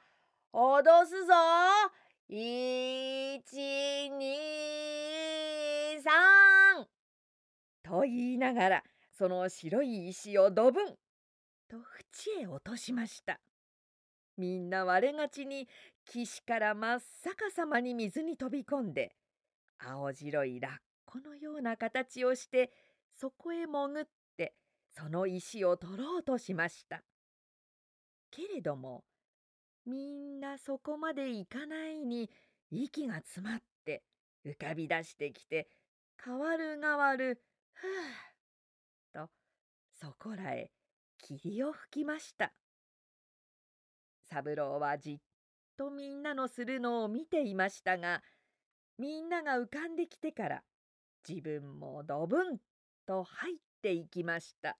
B: 脅すぞ一二三
A: と言いながらその白い石をドブンと縁へ落としました。みんな割れがちに岸から真っ逆さまに水に飛び込んで青白いラッコのような形をしてそこへ潜ってその石を取ろうとしました。けれどもみんなそこまで行かないに息が詰まって浮かび出してきて変わる変わるふぅそこらへ霧を吹きました。三郎はじっとみんなのするのを見ていましたがみんなが浮かんできてから自分もドブンと入っていきました。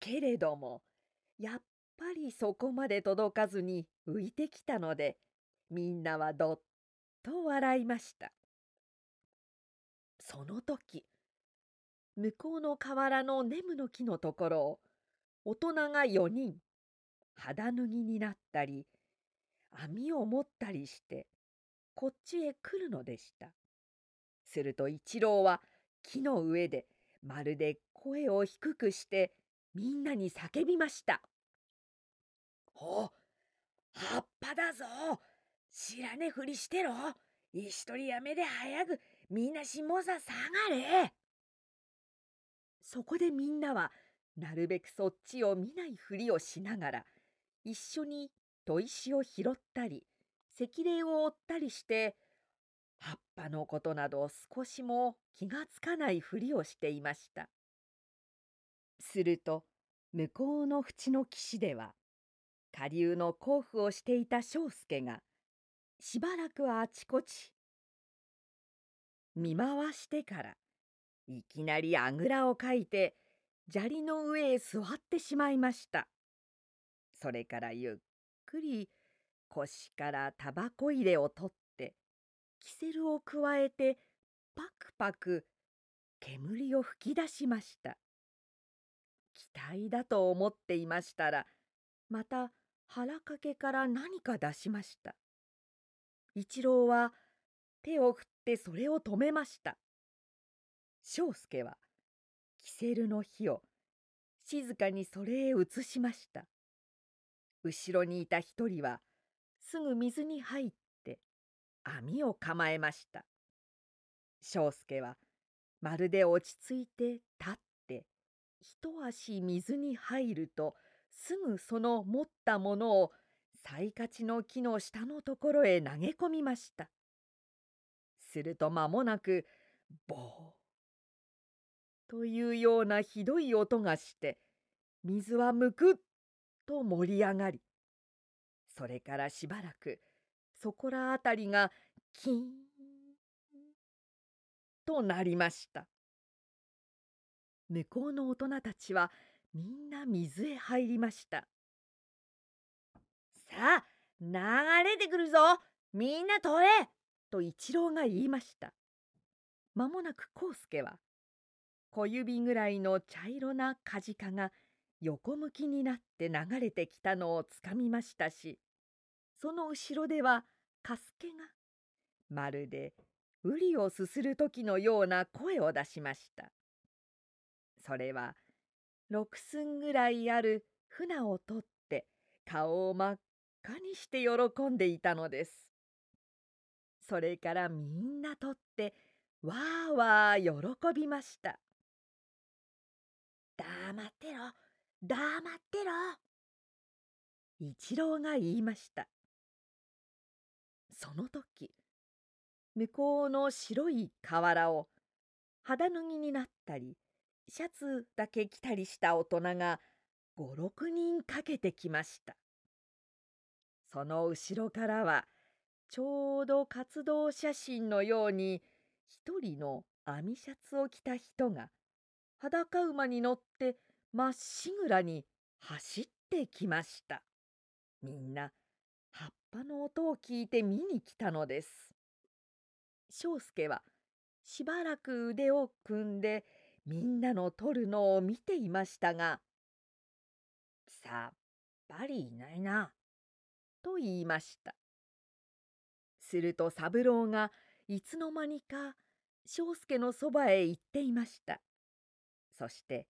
A: けれどもやっぱりそこまで届かずに浮いてきたのでみんなはどっと笑いました。その時向こうの河原のネムの木のところを大人が4人肌脱ぎになったり網を持ったりしてこっちへ来るのでした。すると一郎は木の上でまるで声を低くしてみんなに叫びました。
B: お葉っぱだぞ知らねふりしてろ石取りやめで早くみんな下さ下がれ
A: そこでみんなはなるべくそっちを見ないふりをしながら一緒に砥石を拾ったり石霊を追ったりして葉っぱのことなど少しも気がつかないふりをしていました。すると向こうの淵の岸では下流の甲府をしていた庄助がしばらくあちこち見回してからいきなりあぐらをかいて砂利の上へ座ってしまいました。それからゆっくり腰からタバコ入れを取ってキセルを加えてパクパク煙を吹き出しました。期待だと思っていましたらまた腹掛けから何か出しました。一郎は手を振ってそれを止めました。庄助はキセルの火を静かにそれへ移しました。後ろにいた一人はすぐ水に入って網を構えました。庄助はまるで落ち着いて立って一足水に入るとすぐその持ったものをサカチの木の下のところへ投げ込みました。すると間もなくボーというようなひどい音がして水はむくっと盛り上がりそれからしばらくそこらあたりがキーンとなりました。向こうの大人たちはみんな水へ入りました。
B: さあ流れてくるぞみんな取れ
A: と一郎が言いました。まもなく康介は小指ぐらいの茶色なカジカが横向きになって流れてきたのをつかみましたしその後ろではカスケがまるでウリをすする時のような声を出しました。それは六寸ぐらいある船を取って顔を真っ赤にして喜んでいたのです。それからみんな取ってわーわー喜びました。
B: 黙ってろ。黙ってろ。
A: 一郎が言いました。その時向こうの白い瓦を肌脱ぎになったりシャツだけ着たりした大人が五六人かけてきました。その後ろからはちょうど活動写真のように一人の網シャツを着た人が裸馬に乗ってまっしぐらに走ってきました。みんな葉っぱの音を聞いて見に来たのです。庄助はしばらく腕を組んでみんなの取るのを見ていましたが「
B: さっぱりいないな」
A: と言いました。すると三郎がいつの間にか庄助のそばへ行っていました。そして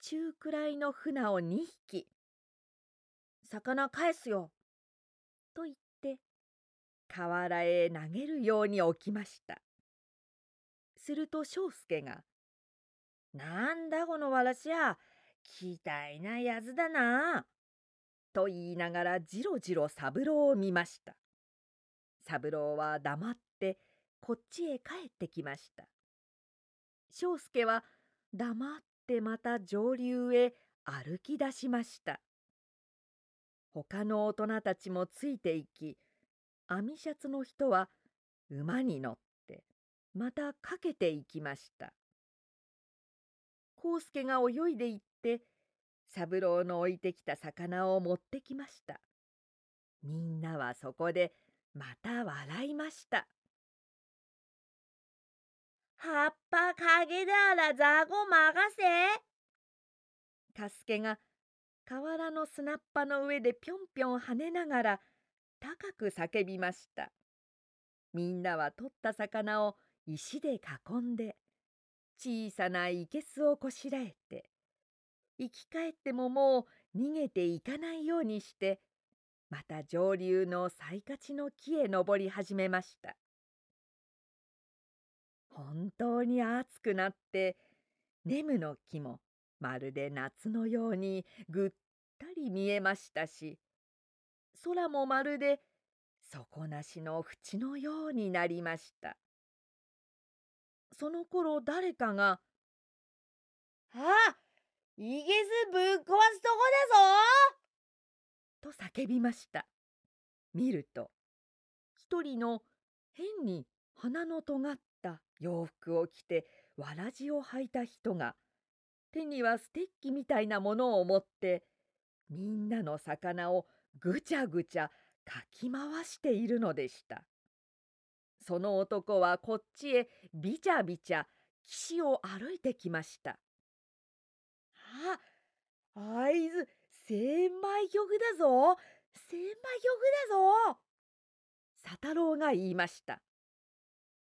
A: 中くらいの船を2匹「
B: 魚返すよ」
A: と言って河原へ投げるように置きました。すると庄助が「
B: なんだこのわらしやきたいなやつだな」
A: と言いながらじろじろ三郎を見ました。三郎は黙ってこっちへ帰ってきました。庄助は黙ってまた上流へ歩き出しました。他の大人たちもついていき網シャツの人は馬に乗ってまたかけていきました。康介が泳いでいって三郎の置いてきた魚を持ってきました。みんなはそこでまた笑いました。
B: 葉っぱ陰であら雑魚任
A: せ。カスケが河原の砂っぱの上でぴょんぴょん跳ねながら高く叫びました。みんなは取った魚を石で囲んで小さな生けすをこしらえて生き返ってももう逃げていかないようにしてまた上流の最勝ちの木へ登り始めました。本当に暑くなってネムの木もまるで夏のようにぐったり見えましたし空もまるで底なしの縁のようになりました。その頃誰かが「
B: あいげすぶっ壊すとこだぞ!」
A: と叫びました。見ると一人の変に鼻の尖った洋服を着てわらじを履いた人が手にはステッキみたいなものを持ってみんなの魚をぐちゃぐちゃかき回しているのでした。その男はこっちへびちゃびちゃ岸を歩いてきました。
B: あ会津千枚玉だぞ。千枚玉だぞ。
A: 佐太郎が言いました。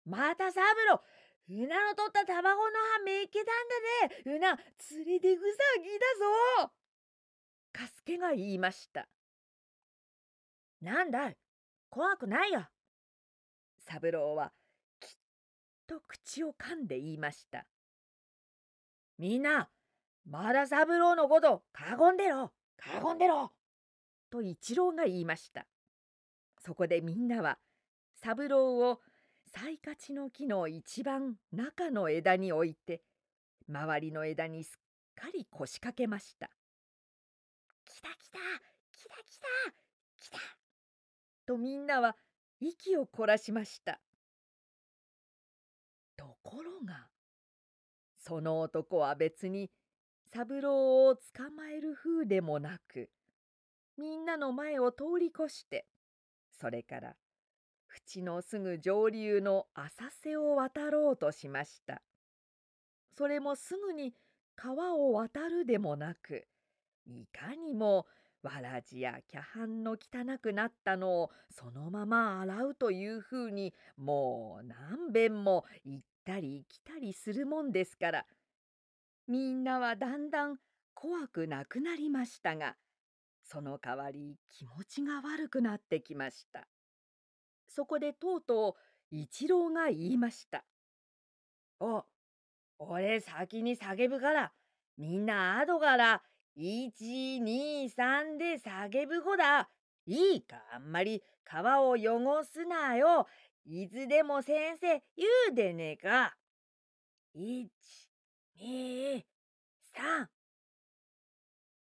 B: また三郎。うなの取った卵の葉めっけたんだね。うな連れてぐさぎだぞ。
A: かすけが言いました。
B: なんだい。怖くないよ。
A: 三郎はきっと口を噛んで言いました。
B: みんなまだ三郎のことかごんでろ。かごんでろ。
A: と一郎が言いました。そこでみんなは三郎を最勝ちの木の一番中の枝に置いて周りの枝にすっかり腰掛けました。
B: 来た来た来た来た
A: 来た!」とみんなは息を凝らしました。ところがその男は別に三郎を捕まえる風でもなくみんなの前を通り越してそれから淵のすぐ上流の浅瀬を渡ろうとしました。それもすぐに川を渡るでもなくいかにもわらじやキャハンの汚くなったのをそのまま洗うというふうにもう何遍も言ったり来たりするもんですからみんなはだんだん怖くなくなりましたがその代わり気持ちが悪くなってきました。そこでとうとう一郎が言いました。
B: お俺先に叫ぶからみんな後から123で叫ぶ子だ。いいかあんまり川を汚すなよ。いつでも先生言うでねえか。1、2、3。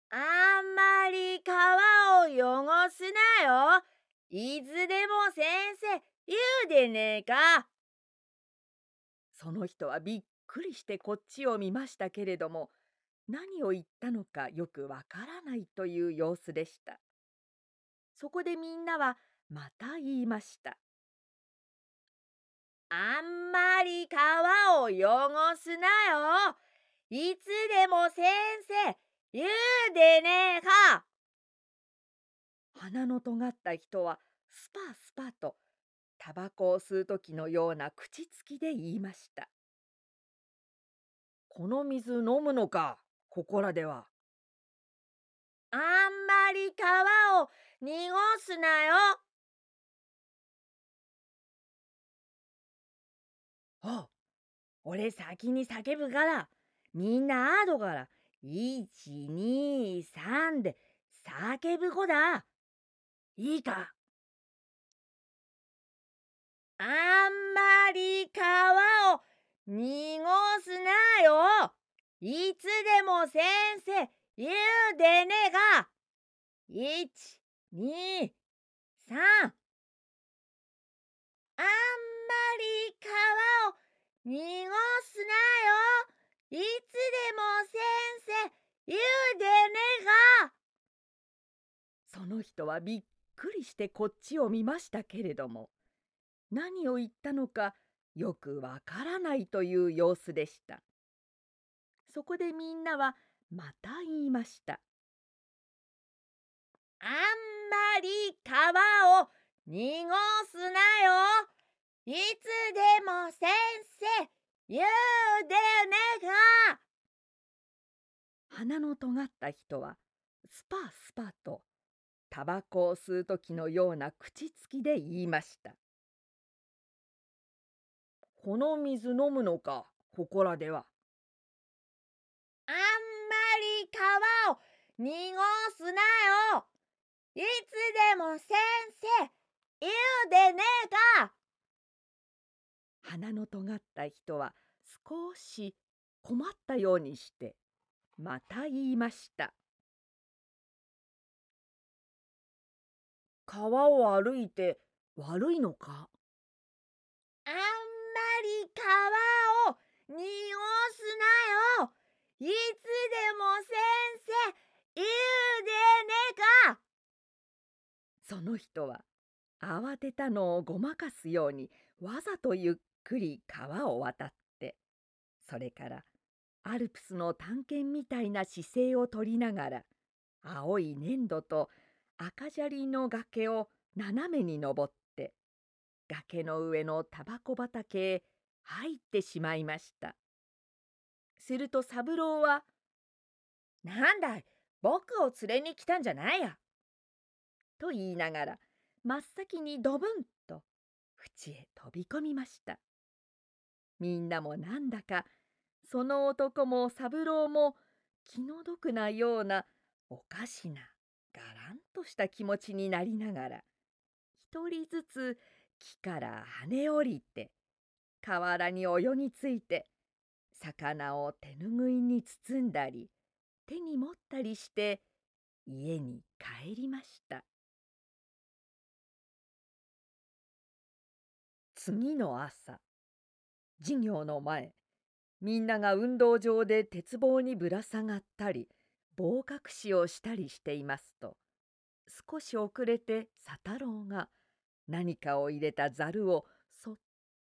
B: あんまり川を汚すなよ。いつでも先生言うでねえか。
A: その人はびっくりしてこっちを見ましたけれども何を言ったのかよくわからないという様子でした。そこでみんなはまた言いました。
B: あんまり川を汚すなよ。いつでも先生言うでねえか。
A: 鼻の尖った人はスパスパとタバコを吸う時のような口つきで言いました。
B: この水飲むのか。ここらでは。あんまり川を濁すなよ。お俺先に叫ぶからみんな後から123で叫ぶ子だ。いいか？あんまり川を濁すなよ。いつでも先生言うでねが。一、二、三。あんまり川を濁すなよ。いつでも先生言うでねが。
A: その人はびっくりしてこっちを見ましたけれども何を言ったのかよくわからないという様子でした。そこでみんなはまた言いました。
B: あんまり川を濁すなよ。いつでも先生言うでねが。
A: 鼻の尖った人はスパスパとタバコを吸う時のような口つきで言いました。
B: この水飲むのか、ここらでは。あんまり川を濁すなよ。いつでも先生言うでねえか。
A: 鼻の尖った人は少し困ったようにしてまた言いました。
B: 川を歩いて悪いのか？あんまり川を濁すなよ。いつでも先生言うでねか。
A: その人は慌てたのをごまかすようにわざとゆっくり川を渡ってそれからアルプスの探検みたいな姿勢をとりながら青い粘土と赤砂利の崖を斜めに登って崖の上のタバコ畑へ入ってしまいました。すると三郎は「
B: なんだい僕を連れに来たんじゃないや」
A: と言いながら真っ先にドブンと淵へ飛び込みました。みんなもなんだかその男も三郎も気の毒なようなおかしなだらんとした気持ちになりながら一人ずつ木から跳ね降りて河原に泳ぎついて魚を手ぬぐいに包んだり手に持ったりして家に帰りました。次の朝授業の前みんなが運動場で鉄棒にぶら下がったり棒隠しをしたりしていますと少し遅れて佐太郎が何かを入れたざるをそっ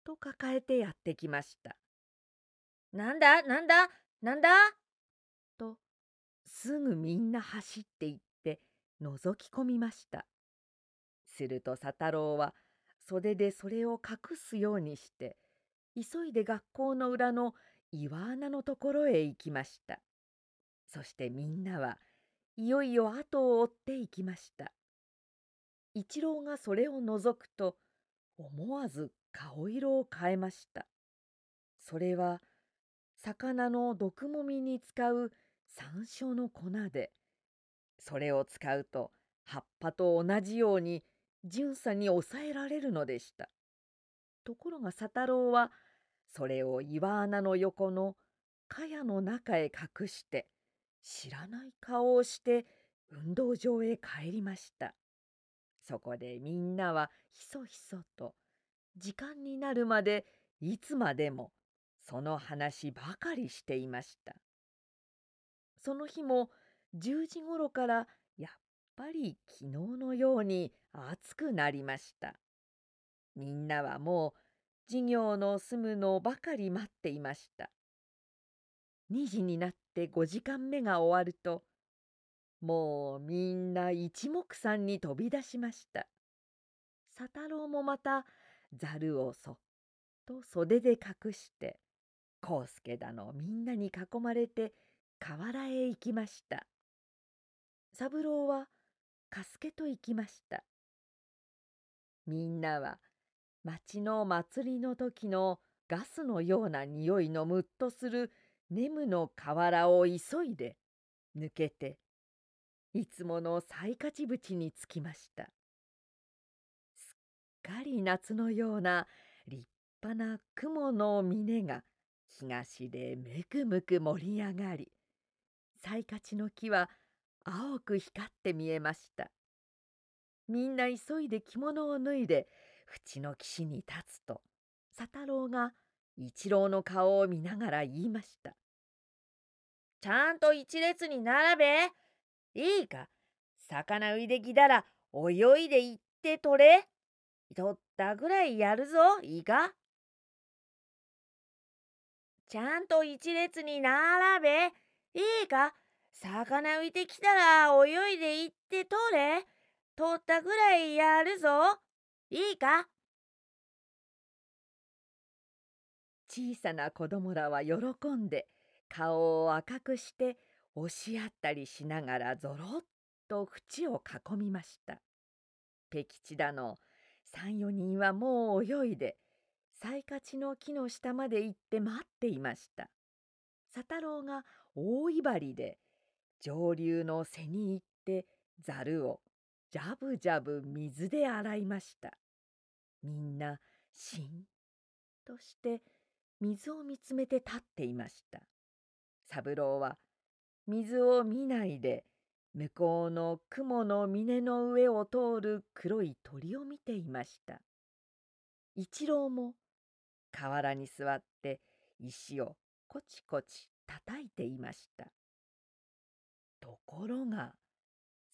A: と抱えてやってきました。
B: なんだ？なんだ？なんだ？
A: とすぐみんな走って行って覗き込みました。すると佐太郎は袖でそれを隠すようにして急いで学校の裏の岩穴のところへ行きました。そしてみんなはいよいよ後を追って行きました。一郎がそれを覗くと思わず顔色を変えました。それは魚の毒もみに使う山椒の粉でそれを使うと葉っぱと同じように巡査に抑えられるのでした。ところが佐太郎はそれを岩穴の横の茅の中へ隠して知らない顔をして運動場へ帰りました。そこでみんなはひそひそと時間になるまでいつまでもその話ばかりしていました。その日も10時ごろからやっぱり昨日のように暑くなりました。みんなはもう授業の済むのばかり待っていました。2時になって5時間目が終わるともうみんな一目散に飛び出しました。佐太郎もまたざるをそっと袖で隠して康介だのみんなに囲まれて河原へ行きました。三郎は加助と行きました。みんなは町の祭りの時のガスのような匂いのむっとする眠の河原を急いで抜けていつもの最勝ち淵に着きました。すっかり夏のような立派な雲の峰が東でむくむく盛り上がり最勝ちの木は青く光って見えました。みんな急いで着物を脱いで縁の岸に立つと佐太郎が一郎の顔を見ながら言いました「
B: ちゃんと一列に並べ。いいか。魚浮いできたら泳いで行って取れ。取ったぐらいやるぞ。いいかちゃんと一列に並べ。いいか魚浮いてきたら泳いで行って取れ。取ったぐらいやるぞ。いいか?
A: 小さな子供らは喜んで顔を赤くして押し合ったりしながらぞろっと縁を囲みました。ペキチだの34人はもう泳いで最勝ちの木の下まで行って待っていました。佐太郎が大威張りで上流の背に行ってざるをじゃぶじゃぶ水で洗いました。みんなしんとして水を見つめて立っていました。三郎は水を見ないで向こうの雲の峰の上を通る黒い鳥を見ていました。一郎も河原に座って石をこちこち叩いていました。ところが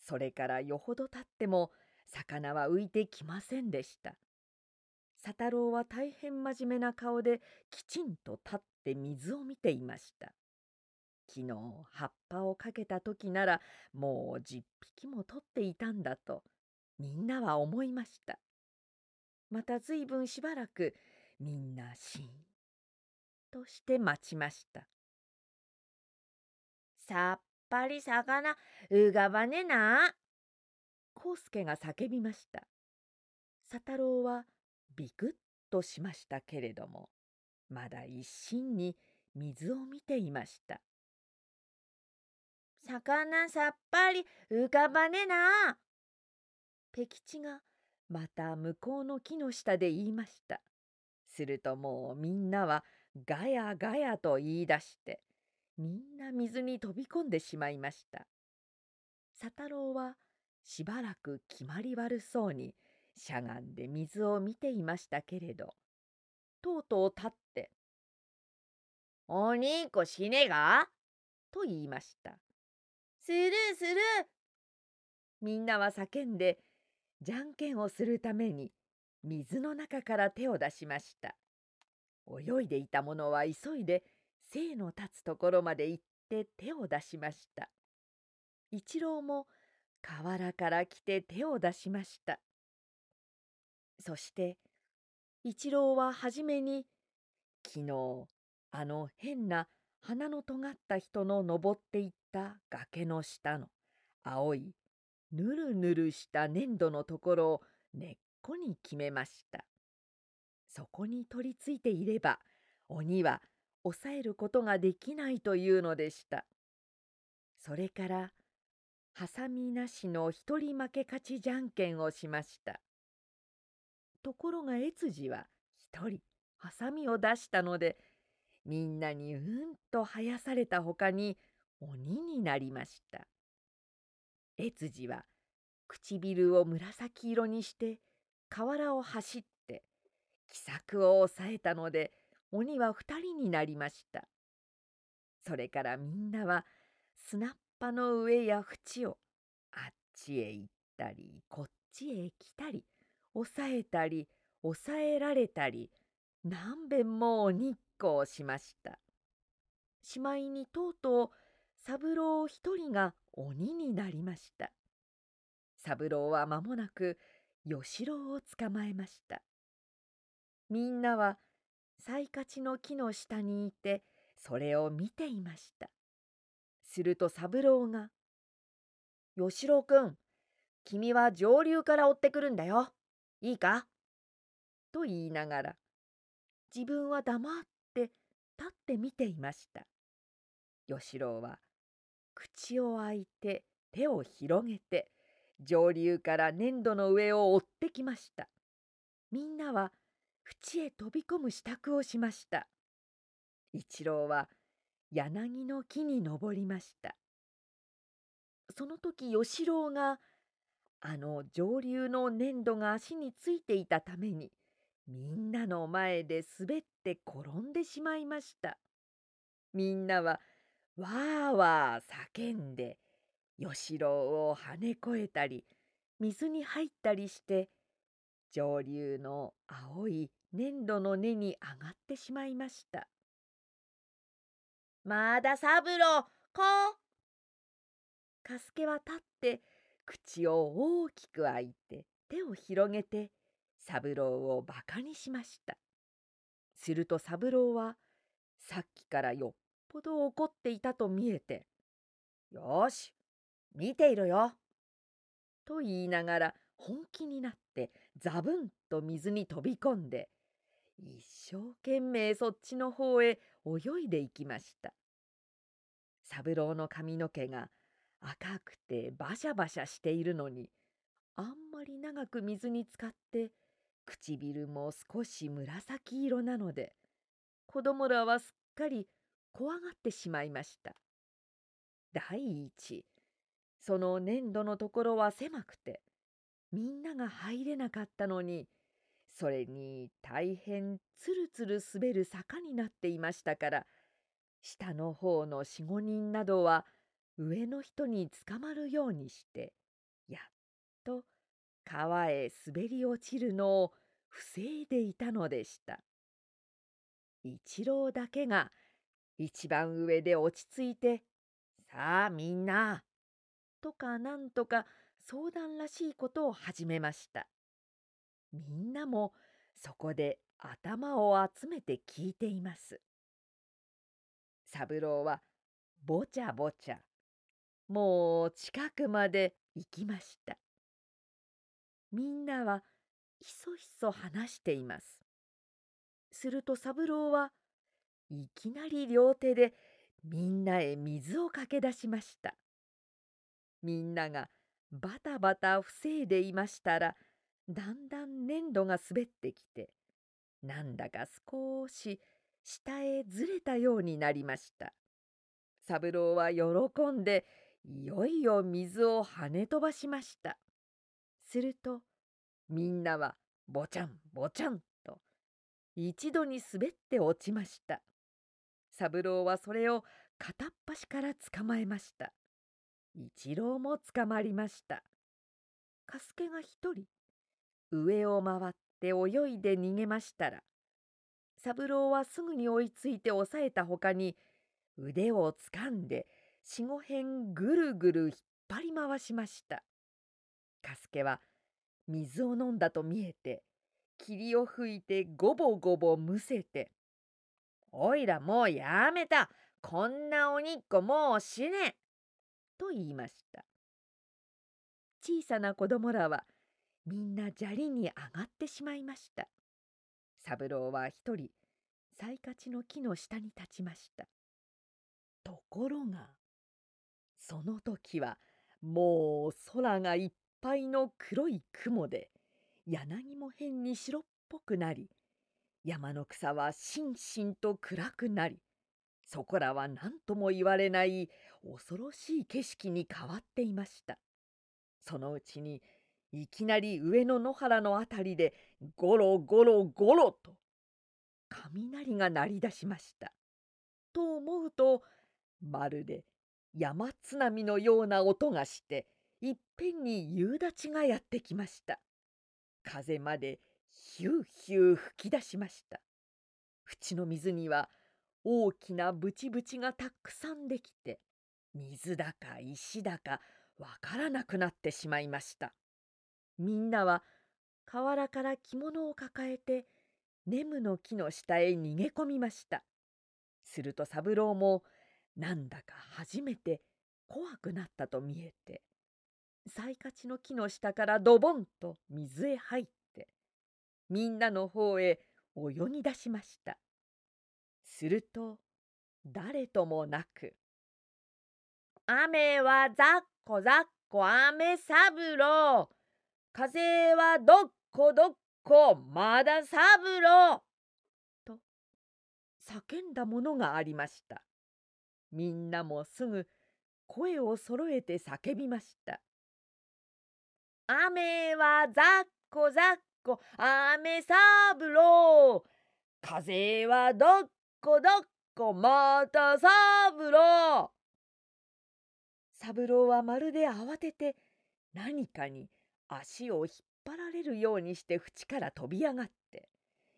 A: それからよほど経っても魚は浮いてきませんでした。佐太郎は大変真面目な顔できちんと立って水を見ていました。昨日葉っぱをかけた時ならもう10匹も取っていたんだとみんなは思いました。またずいぶんしばらくみんなしんとして待ちました。
B: さっぱり魚うがばねな。
A: 康介が叫びました。佐太郎はビクッとしましたけれどもまだ一心に水を見ていました。
B: 魚さっぱり浮かばねな。
A: ペキチがまた向こうの木の下で言いました。するともうみんなはガヤガヤと言い出してみんな水に飛び込んでしまいました。佐太郎はしばらく決まり悪そうにしゃがんで水を見ていましたけれどとうとう立って「
B: おにんこ死ねが?」
A: と言いました。
B: するする
A: みんなは叫んでじゃんけんをするために水の中から手を出しました。泳いでいた者は急いで精の立つところまで行って手を出しました。一郎も河原から来て手を出しました。そして一郎は初めに昨日あの変な鼻の尖った人の登っていった崖の下の青いぬるぬるした粘土のところを根っこに決めました。そこに取り付いていれば鬼は抑えることができないというのでした。それからハサミなしの一人負け勝ちじゃんけんをしました。ところが越次は一人ハサミを出したのでみんなにうんと生やされたほかに鬼になりました。越次は唇を紫色にして河原を走って気さくを抑えたので鬼は二人になりました。それからみんなは砂っぱの上や縁をあっちへ行ったりこっちへ来たり抑えたり抑えられたり何べんも日光しました。しまいにとうとう三郎一人が鬼になりました。三郎は間もなく吉郎を捕まえました。みんなはサイの木の下にいてそれを見ていました。すると三郎が「吉郎くん君は上流から追ってくるんだよ。いいか?」と言いながら自分は黙って立って見ていました。吉郎は口を開いて手を広げて上流から粘土の上を追ってきました。みんなは縁へ飛び込む支度をしました。一郎は柳の木に登りました。その時吉郎があの上流の粘土が足についていたためにみんなの前で滑って転んでしまいました。みんなはわーわー叫んで吉郎を跳ね越えたり水に入ったりして上流の青い粘土の根に上がってしまいました。
B: まだ三郎こ
A: かすけは立って口を大きく開いて手を広げて三郎をバカにしました。すると三郎はさっきからよっぽど怒っていたと見えて「よし見ていろよ」と言いながら本気になってザブンと水に飛び込んで一生懸命そっちの方へ泳いでいきました。三郎の髪の毛が赤くてバシャバシャしているのにあんまり長く水に浸かって唇も少し紫色なので子供らはすっかり怖がってしまいました。第一その粘土のところは狭くてみんなが入れなかったのにそれに大変つるつる滑る坂になっていましたから下の方の四五人などは上の人につかまるようにしてやっと川へ滑り落ちるのを防いでいたのでした。一郎だけが一番上で落ち着いて「さあみんな」とかなんとか相談らしいことを始めました。みんなもそこで頭を集めて聞いています。三郎はぼちゃぼちゃもう近くまで行きました。みんなはひそひそ話しています。すると三郎はいきなり両手でみんなへ水をかけ出しました。みんながバタバタ防いでいましたらだんだん粘土が滑ってきてなんだか少し下へずれたようになりました。三郎は喜んでいよいよ水を跳ね飛ばしました。するとみんなはぼちゃんぼちゃんと一度に滑って落ちました。三郎はそれを片っ端から捕まえました。一郎も捕まりました。カスケが一人上を回って泳いで逃げましたら三郎はすぐに追いついて押さえたほかに腕をつかんで四五辺ぐるぐる引っ張り回しました。カスケは水を飲んだと見えて霧を吹いてごぼごぼむせて「おいらもうやめた。こんなおにっこもう死ね」と言いました。小さな子供らはみんな砂利に上がってしまいました。三郎は一人サカチの木の下に立ちました。ところがその時はもう空がいっぱいの黒い雲で柳も変に白っぽくなり山の草はしんしんと暗くなりそこらは何とも言われない恐ろしい景色に変わっていましたそのうちにいきなり上の野原のあたりでゴロゴロゴロと雷が鳴り出しました。と思うとまるで山津波のような音がしていっぺんに夕立がやってきました。風までヒューヒュー吹き出しました。縁の水には大きなブチブチがたくさんできて水だか石だかわからなくなってしまいました。みんなは河原から着物を抱えて眠の木の下へ逃げ込みました。すると三郎もなんだか初めて怖くなったと見えてサイチの木の下からドボンと水へ入ってみんなの方へ泳ぎ出しました。すると誰ともなく「雨はざっこざっこ雨三郎風はどっこどっこまだ三郎」と叫んだものがありました。みんなもすぐ声をそろえて叫びました。雨はざっこざっこ雨三郎風はどっこどっこまた三郎三郎はまるで慌てて何かに足を引っ張られるようにして縁から飛び上がって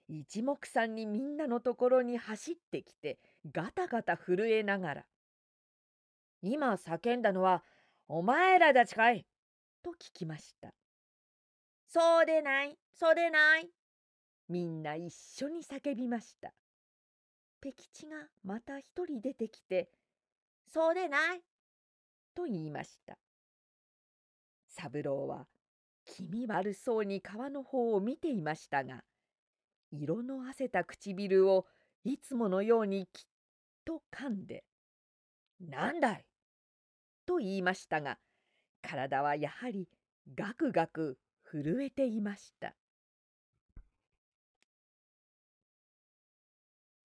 A: 一目散にみんなのところに走ってきてガタガタ震えながら「今叫んだのはお前らだちかい?」と聞きました。そうでないそうでないみんな一緒に叫びました。ペキチがまた一人出てきて「そうでない!」と言いました。三郎は気味悪そうに川の方を見ていましたが色のあせた唇をいつものようにきっと噛んで「なんだい!」と言いましたが体はやはりガクガク震えていました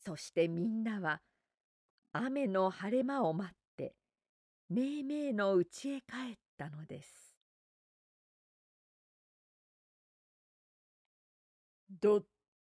A: そしてみんなは雨の晴れ間を待ってめいめいの家へ帰ったのです。ど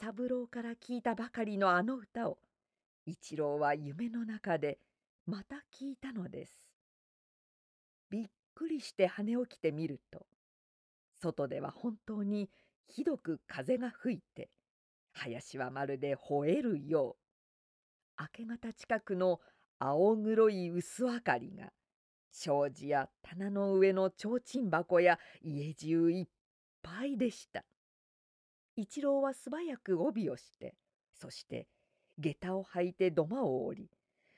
A: 三郎から聞いたばかりのあの歌を一郎は夢の中でまた聞いたのです。びっくりして跳ね起きてみると外では本当にひどく風が吹いて林はまるで吠えるよう明け方近くの青黒い薄明かりが障子や棚の上の提灯箱や家中いっぱいでした。一郎は素早く帯をしてそして下駄を履いて土間を降り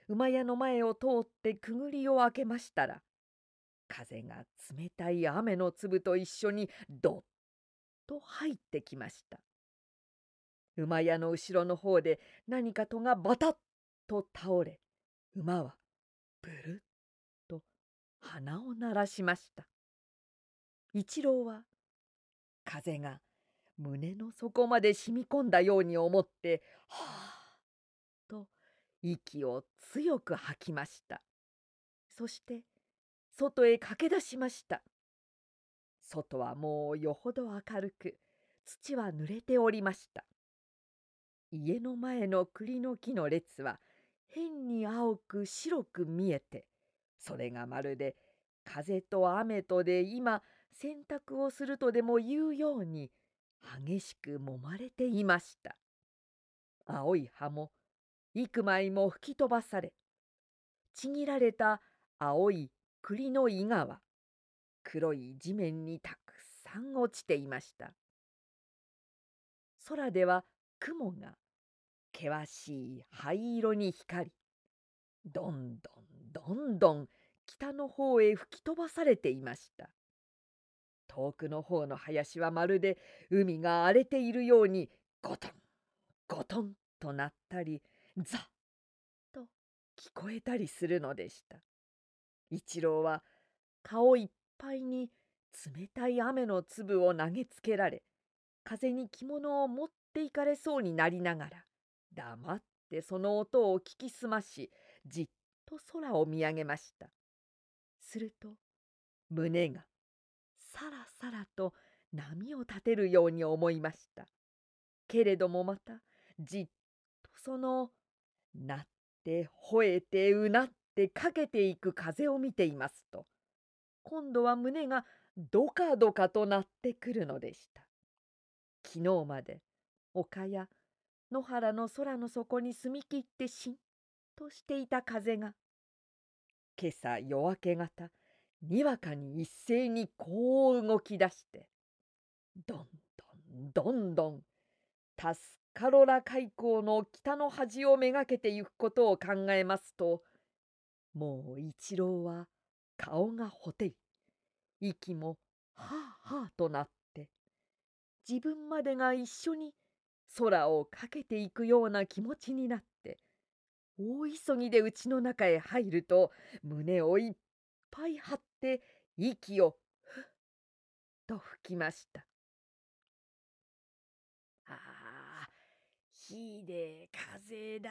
A: 馬屋の前を通ってくぐりを開けましたら風が冷たい雨の粒と一緒にどっと入ってきました。馬屋の後ろの方で何か戸がバタッと倒れ馬はブルッと鼻を鳴らしました一郎は風が胸の底まで染み込んだように思ってはあと息を強く吐きました。そして外へ駆け出しました。外はもうよほど明るく土は濡れておりました。家の前の栗の木の列は変に青く白く見えてそれがまるで風と雨とで今洗濯をするとでも言うように激しく揉まれていました。青い葉も幾枚も吹き飛ばされちぎられた青い栗の伊賀は黒い地面にたくさん落ちていました。空では雲が険しい灰色に光りどんどんどんどん北の方へ吹き飛ばされていました。遠くの方の林はまるで海が荒れているようにゴトンゴトンとなったりザッと聞こえたりするのでした。一郎は顔いっぱいに冷たい雨の粒を投げつけられ風に着物を持っていかれそうになりながら黙ってその音を聞きすましじっと空を見上げました。すると胸がさらさらと波を立てるように思いました。けれどもまたじっとそのなって吠えてうなってかけていく風を見ていますと。今度は胸がどかどかとなってくるのでした。昨日まで丘や野原の空の底に澄み切ってしんとしていた風が今朝夜明け方にわかに一斉にこう動き出してどんどんどんどんタスカロラ海溝の北の端をめがけてゆくことを考えますともう一郎は顔がほてり息もはあはあとなって自分までが一緒に空をかけていくような気持ちになって大急ぎで家の中へ入ると胸をいっぱい張ってて息をふっと吹きました。ああ、ひで風だ。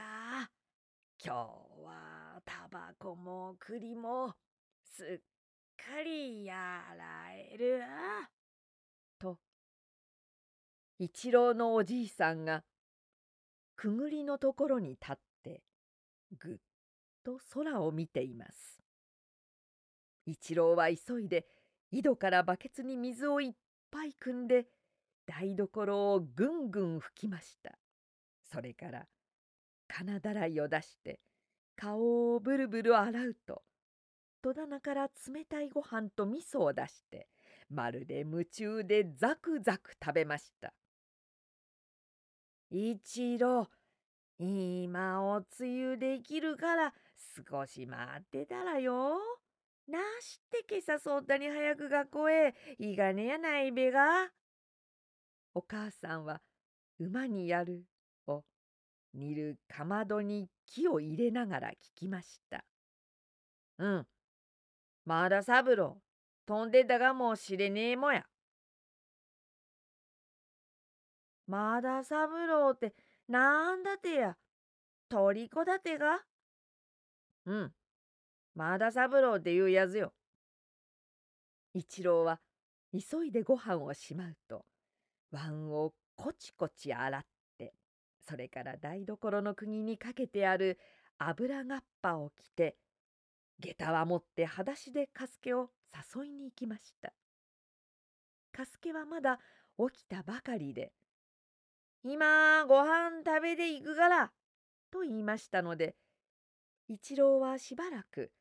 A: 今日はタバコも栗もすっかりやらえる。と一郎のおじいさんがくぐりのところに立ってぐっと空を見ています。一郎は急いで井戸からバケツに水をいっぱい汲んで台所をぐんぐん拭きました。それから金だらいを出して顔をブルブル洗うと戸棚から冷たいご飯と味噌を出してまるで夢中でザクザク食べました。一郎、今おつゆできるから少し待ってたらよ。なして今朝そんなに早く学校へいがねやないべが。お母さんは馬にやるを煮るかまどに木を入れながら聞きました。うん。まだ三郎、飛んでたがもしれねえもや。まだ三郎ってなんだてや。鳥子だてがうん。まだ三郎っていうやつよ。一郎は急いでご飯をしまうと、碗をこちこち洗って、それから台所の釘にかけてある油がっぱを着て、下駄は持って裸足でカスケを誘いに行きました。カスケはまだ起きたばかりで、今ご飯食べていくから、と言いましたので、一郎はしばらく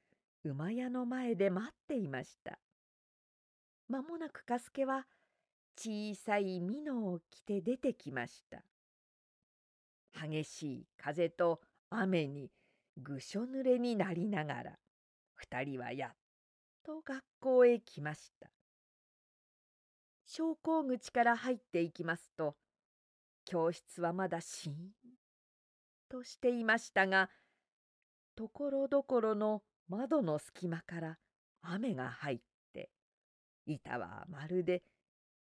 A: 馬屋の前で待っていました。まもなくカスケは小さい美濃を着て出てきました。激しい風と雨にぐしょ濡れになりながら、二人はやっと学校へ来ました。昇降口から入っていきますと、教室はまだしーんとしていましたがところどころの窓の隙間から雨が入って板はまるで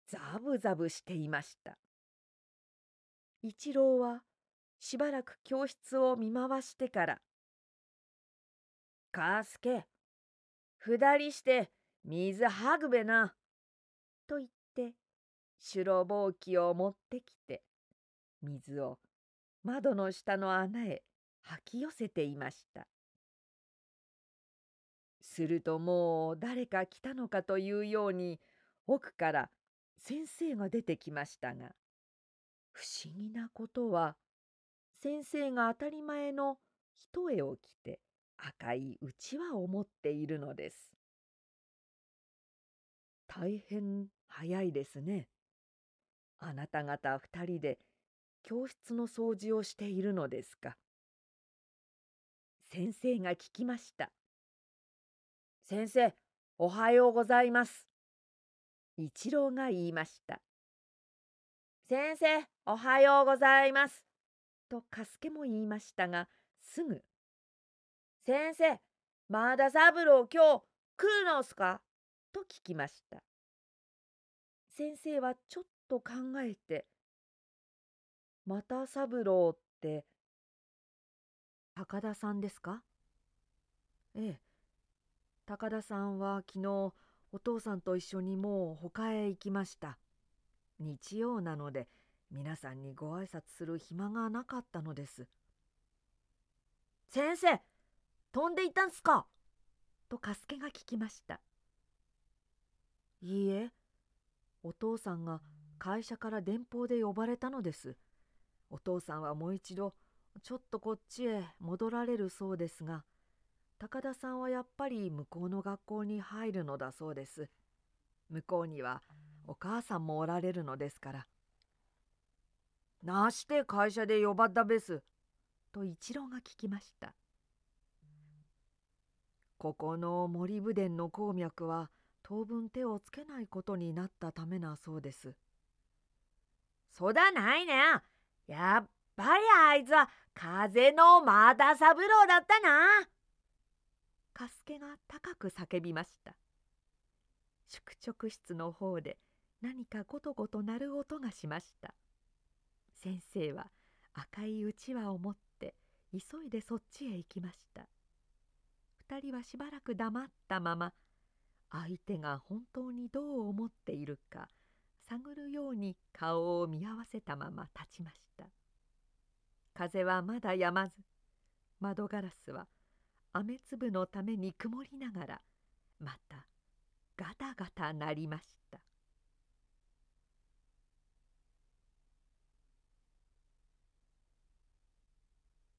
A: ザブザブしていました。一郎はしばらく教室を見回してから「
B: かすけ下りして水はぐべな」
A: と言って白ぼうきを持ってきて水を窓の下の穴へ吐き寄せていました。するともう誰か来たのかというように奥から先生が出てきましたが不思議なことは先生が当たり前の一重を着て赤いうちわを持っているのです。大変早いですね。あなた方二人で教室の掃除をしているのですか。先生が聞きました。
B: 先生、おはようございます。
A: 一郎が言いました。
B: 先生、おはようございます。
A: と、かすけも言いましたが、すぐ。
B: 先生、まだ三郎今日来るのすか？
A: と聞きました。先生はちょっと考えて、また三郎って、高田さんですか？ええ。高田さんは昨日お父さんと一緒にもう他へ行きました。日曜なので皆さんにご挨拶する暇がなかったのです。
B: 先生、飛んでいたんすか？
A: とカスケが聞きました。いいえ、お父さんが会社から電報で呼ばれたのです。お父さんはもう一度ちょっとこっちへ戻られるそうですが、高田さんはやっぱり向こうの学校に入るのだそうです。向こうにはお母さんもおられるのですから。
B: なして会社で呼ばったべす？
A: と一郎が聞きました。ここの森武殿の鉱脈は当分手をつけないことになったためなそうです。
B: そだないね。やっぱりあいつは風の又三郎だったな。
A: カスケが高く叫びました。宿直室の方で何かゴトゴト鳴る音がしました。先生は赤いうちわを持って急いでそっちへ行きました。二人はしばらく黙ったまま相手が本当にどう思っているか探るように顔を見合わせたまま立ちました風はまだ止まず窓ガラスは雨粒のために曇りながらまたガタガタ鳴りました。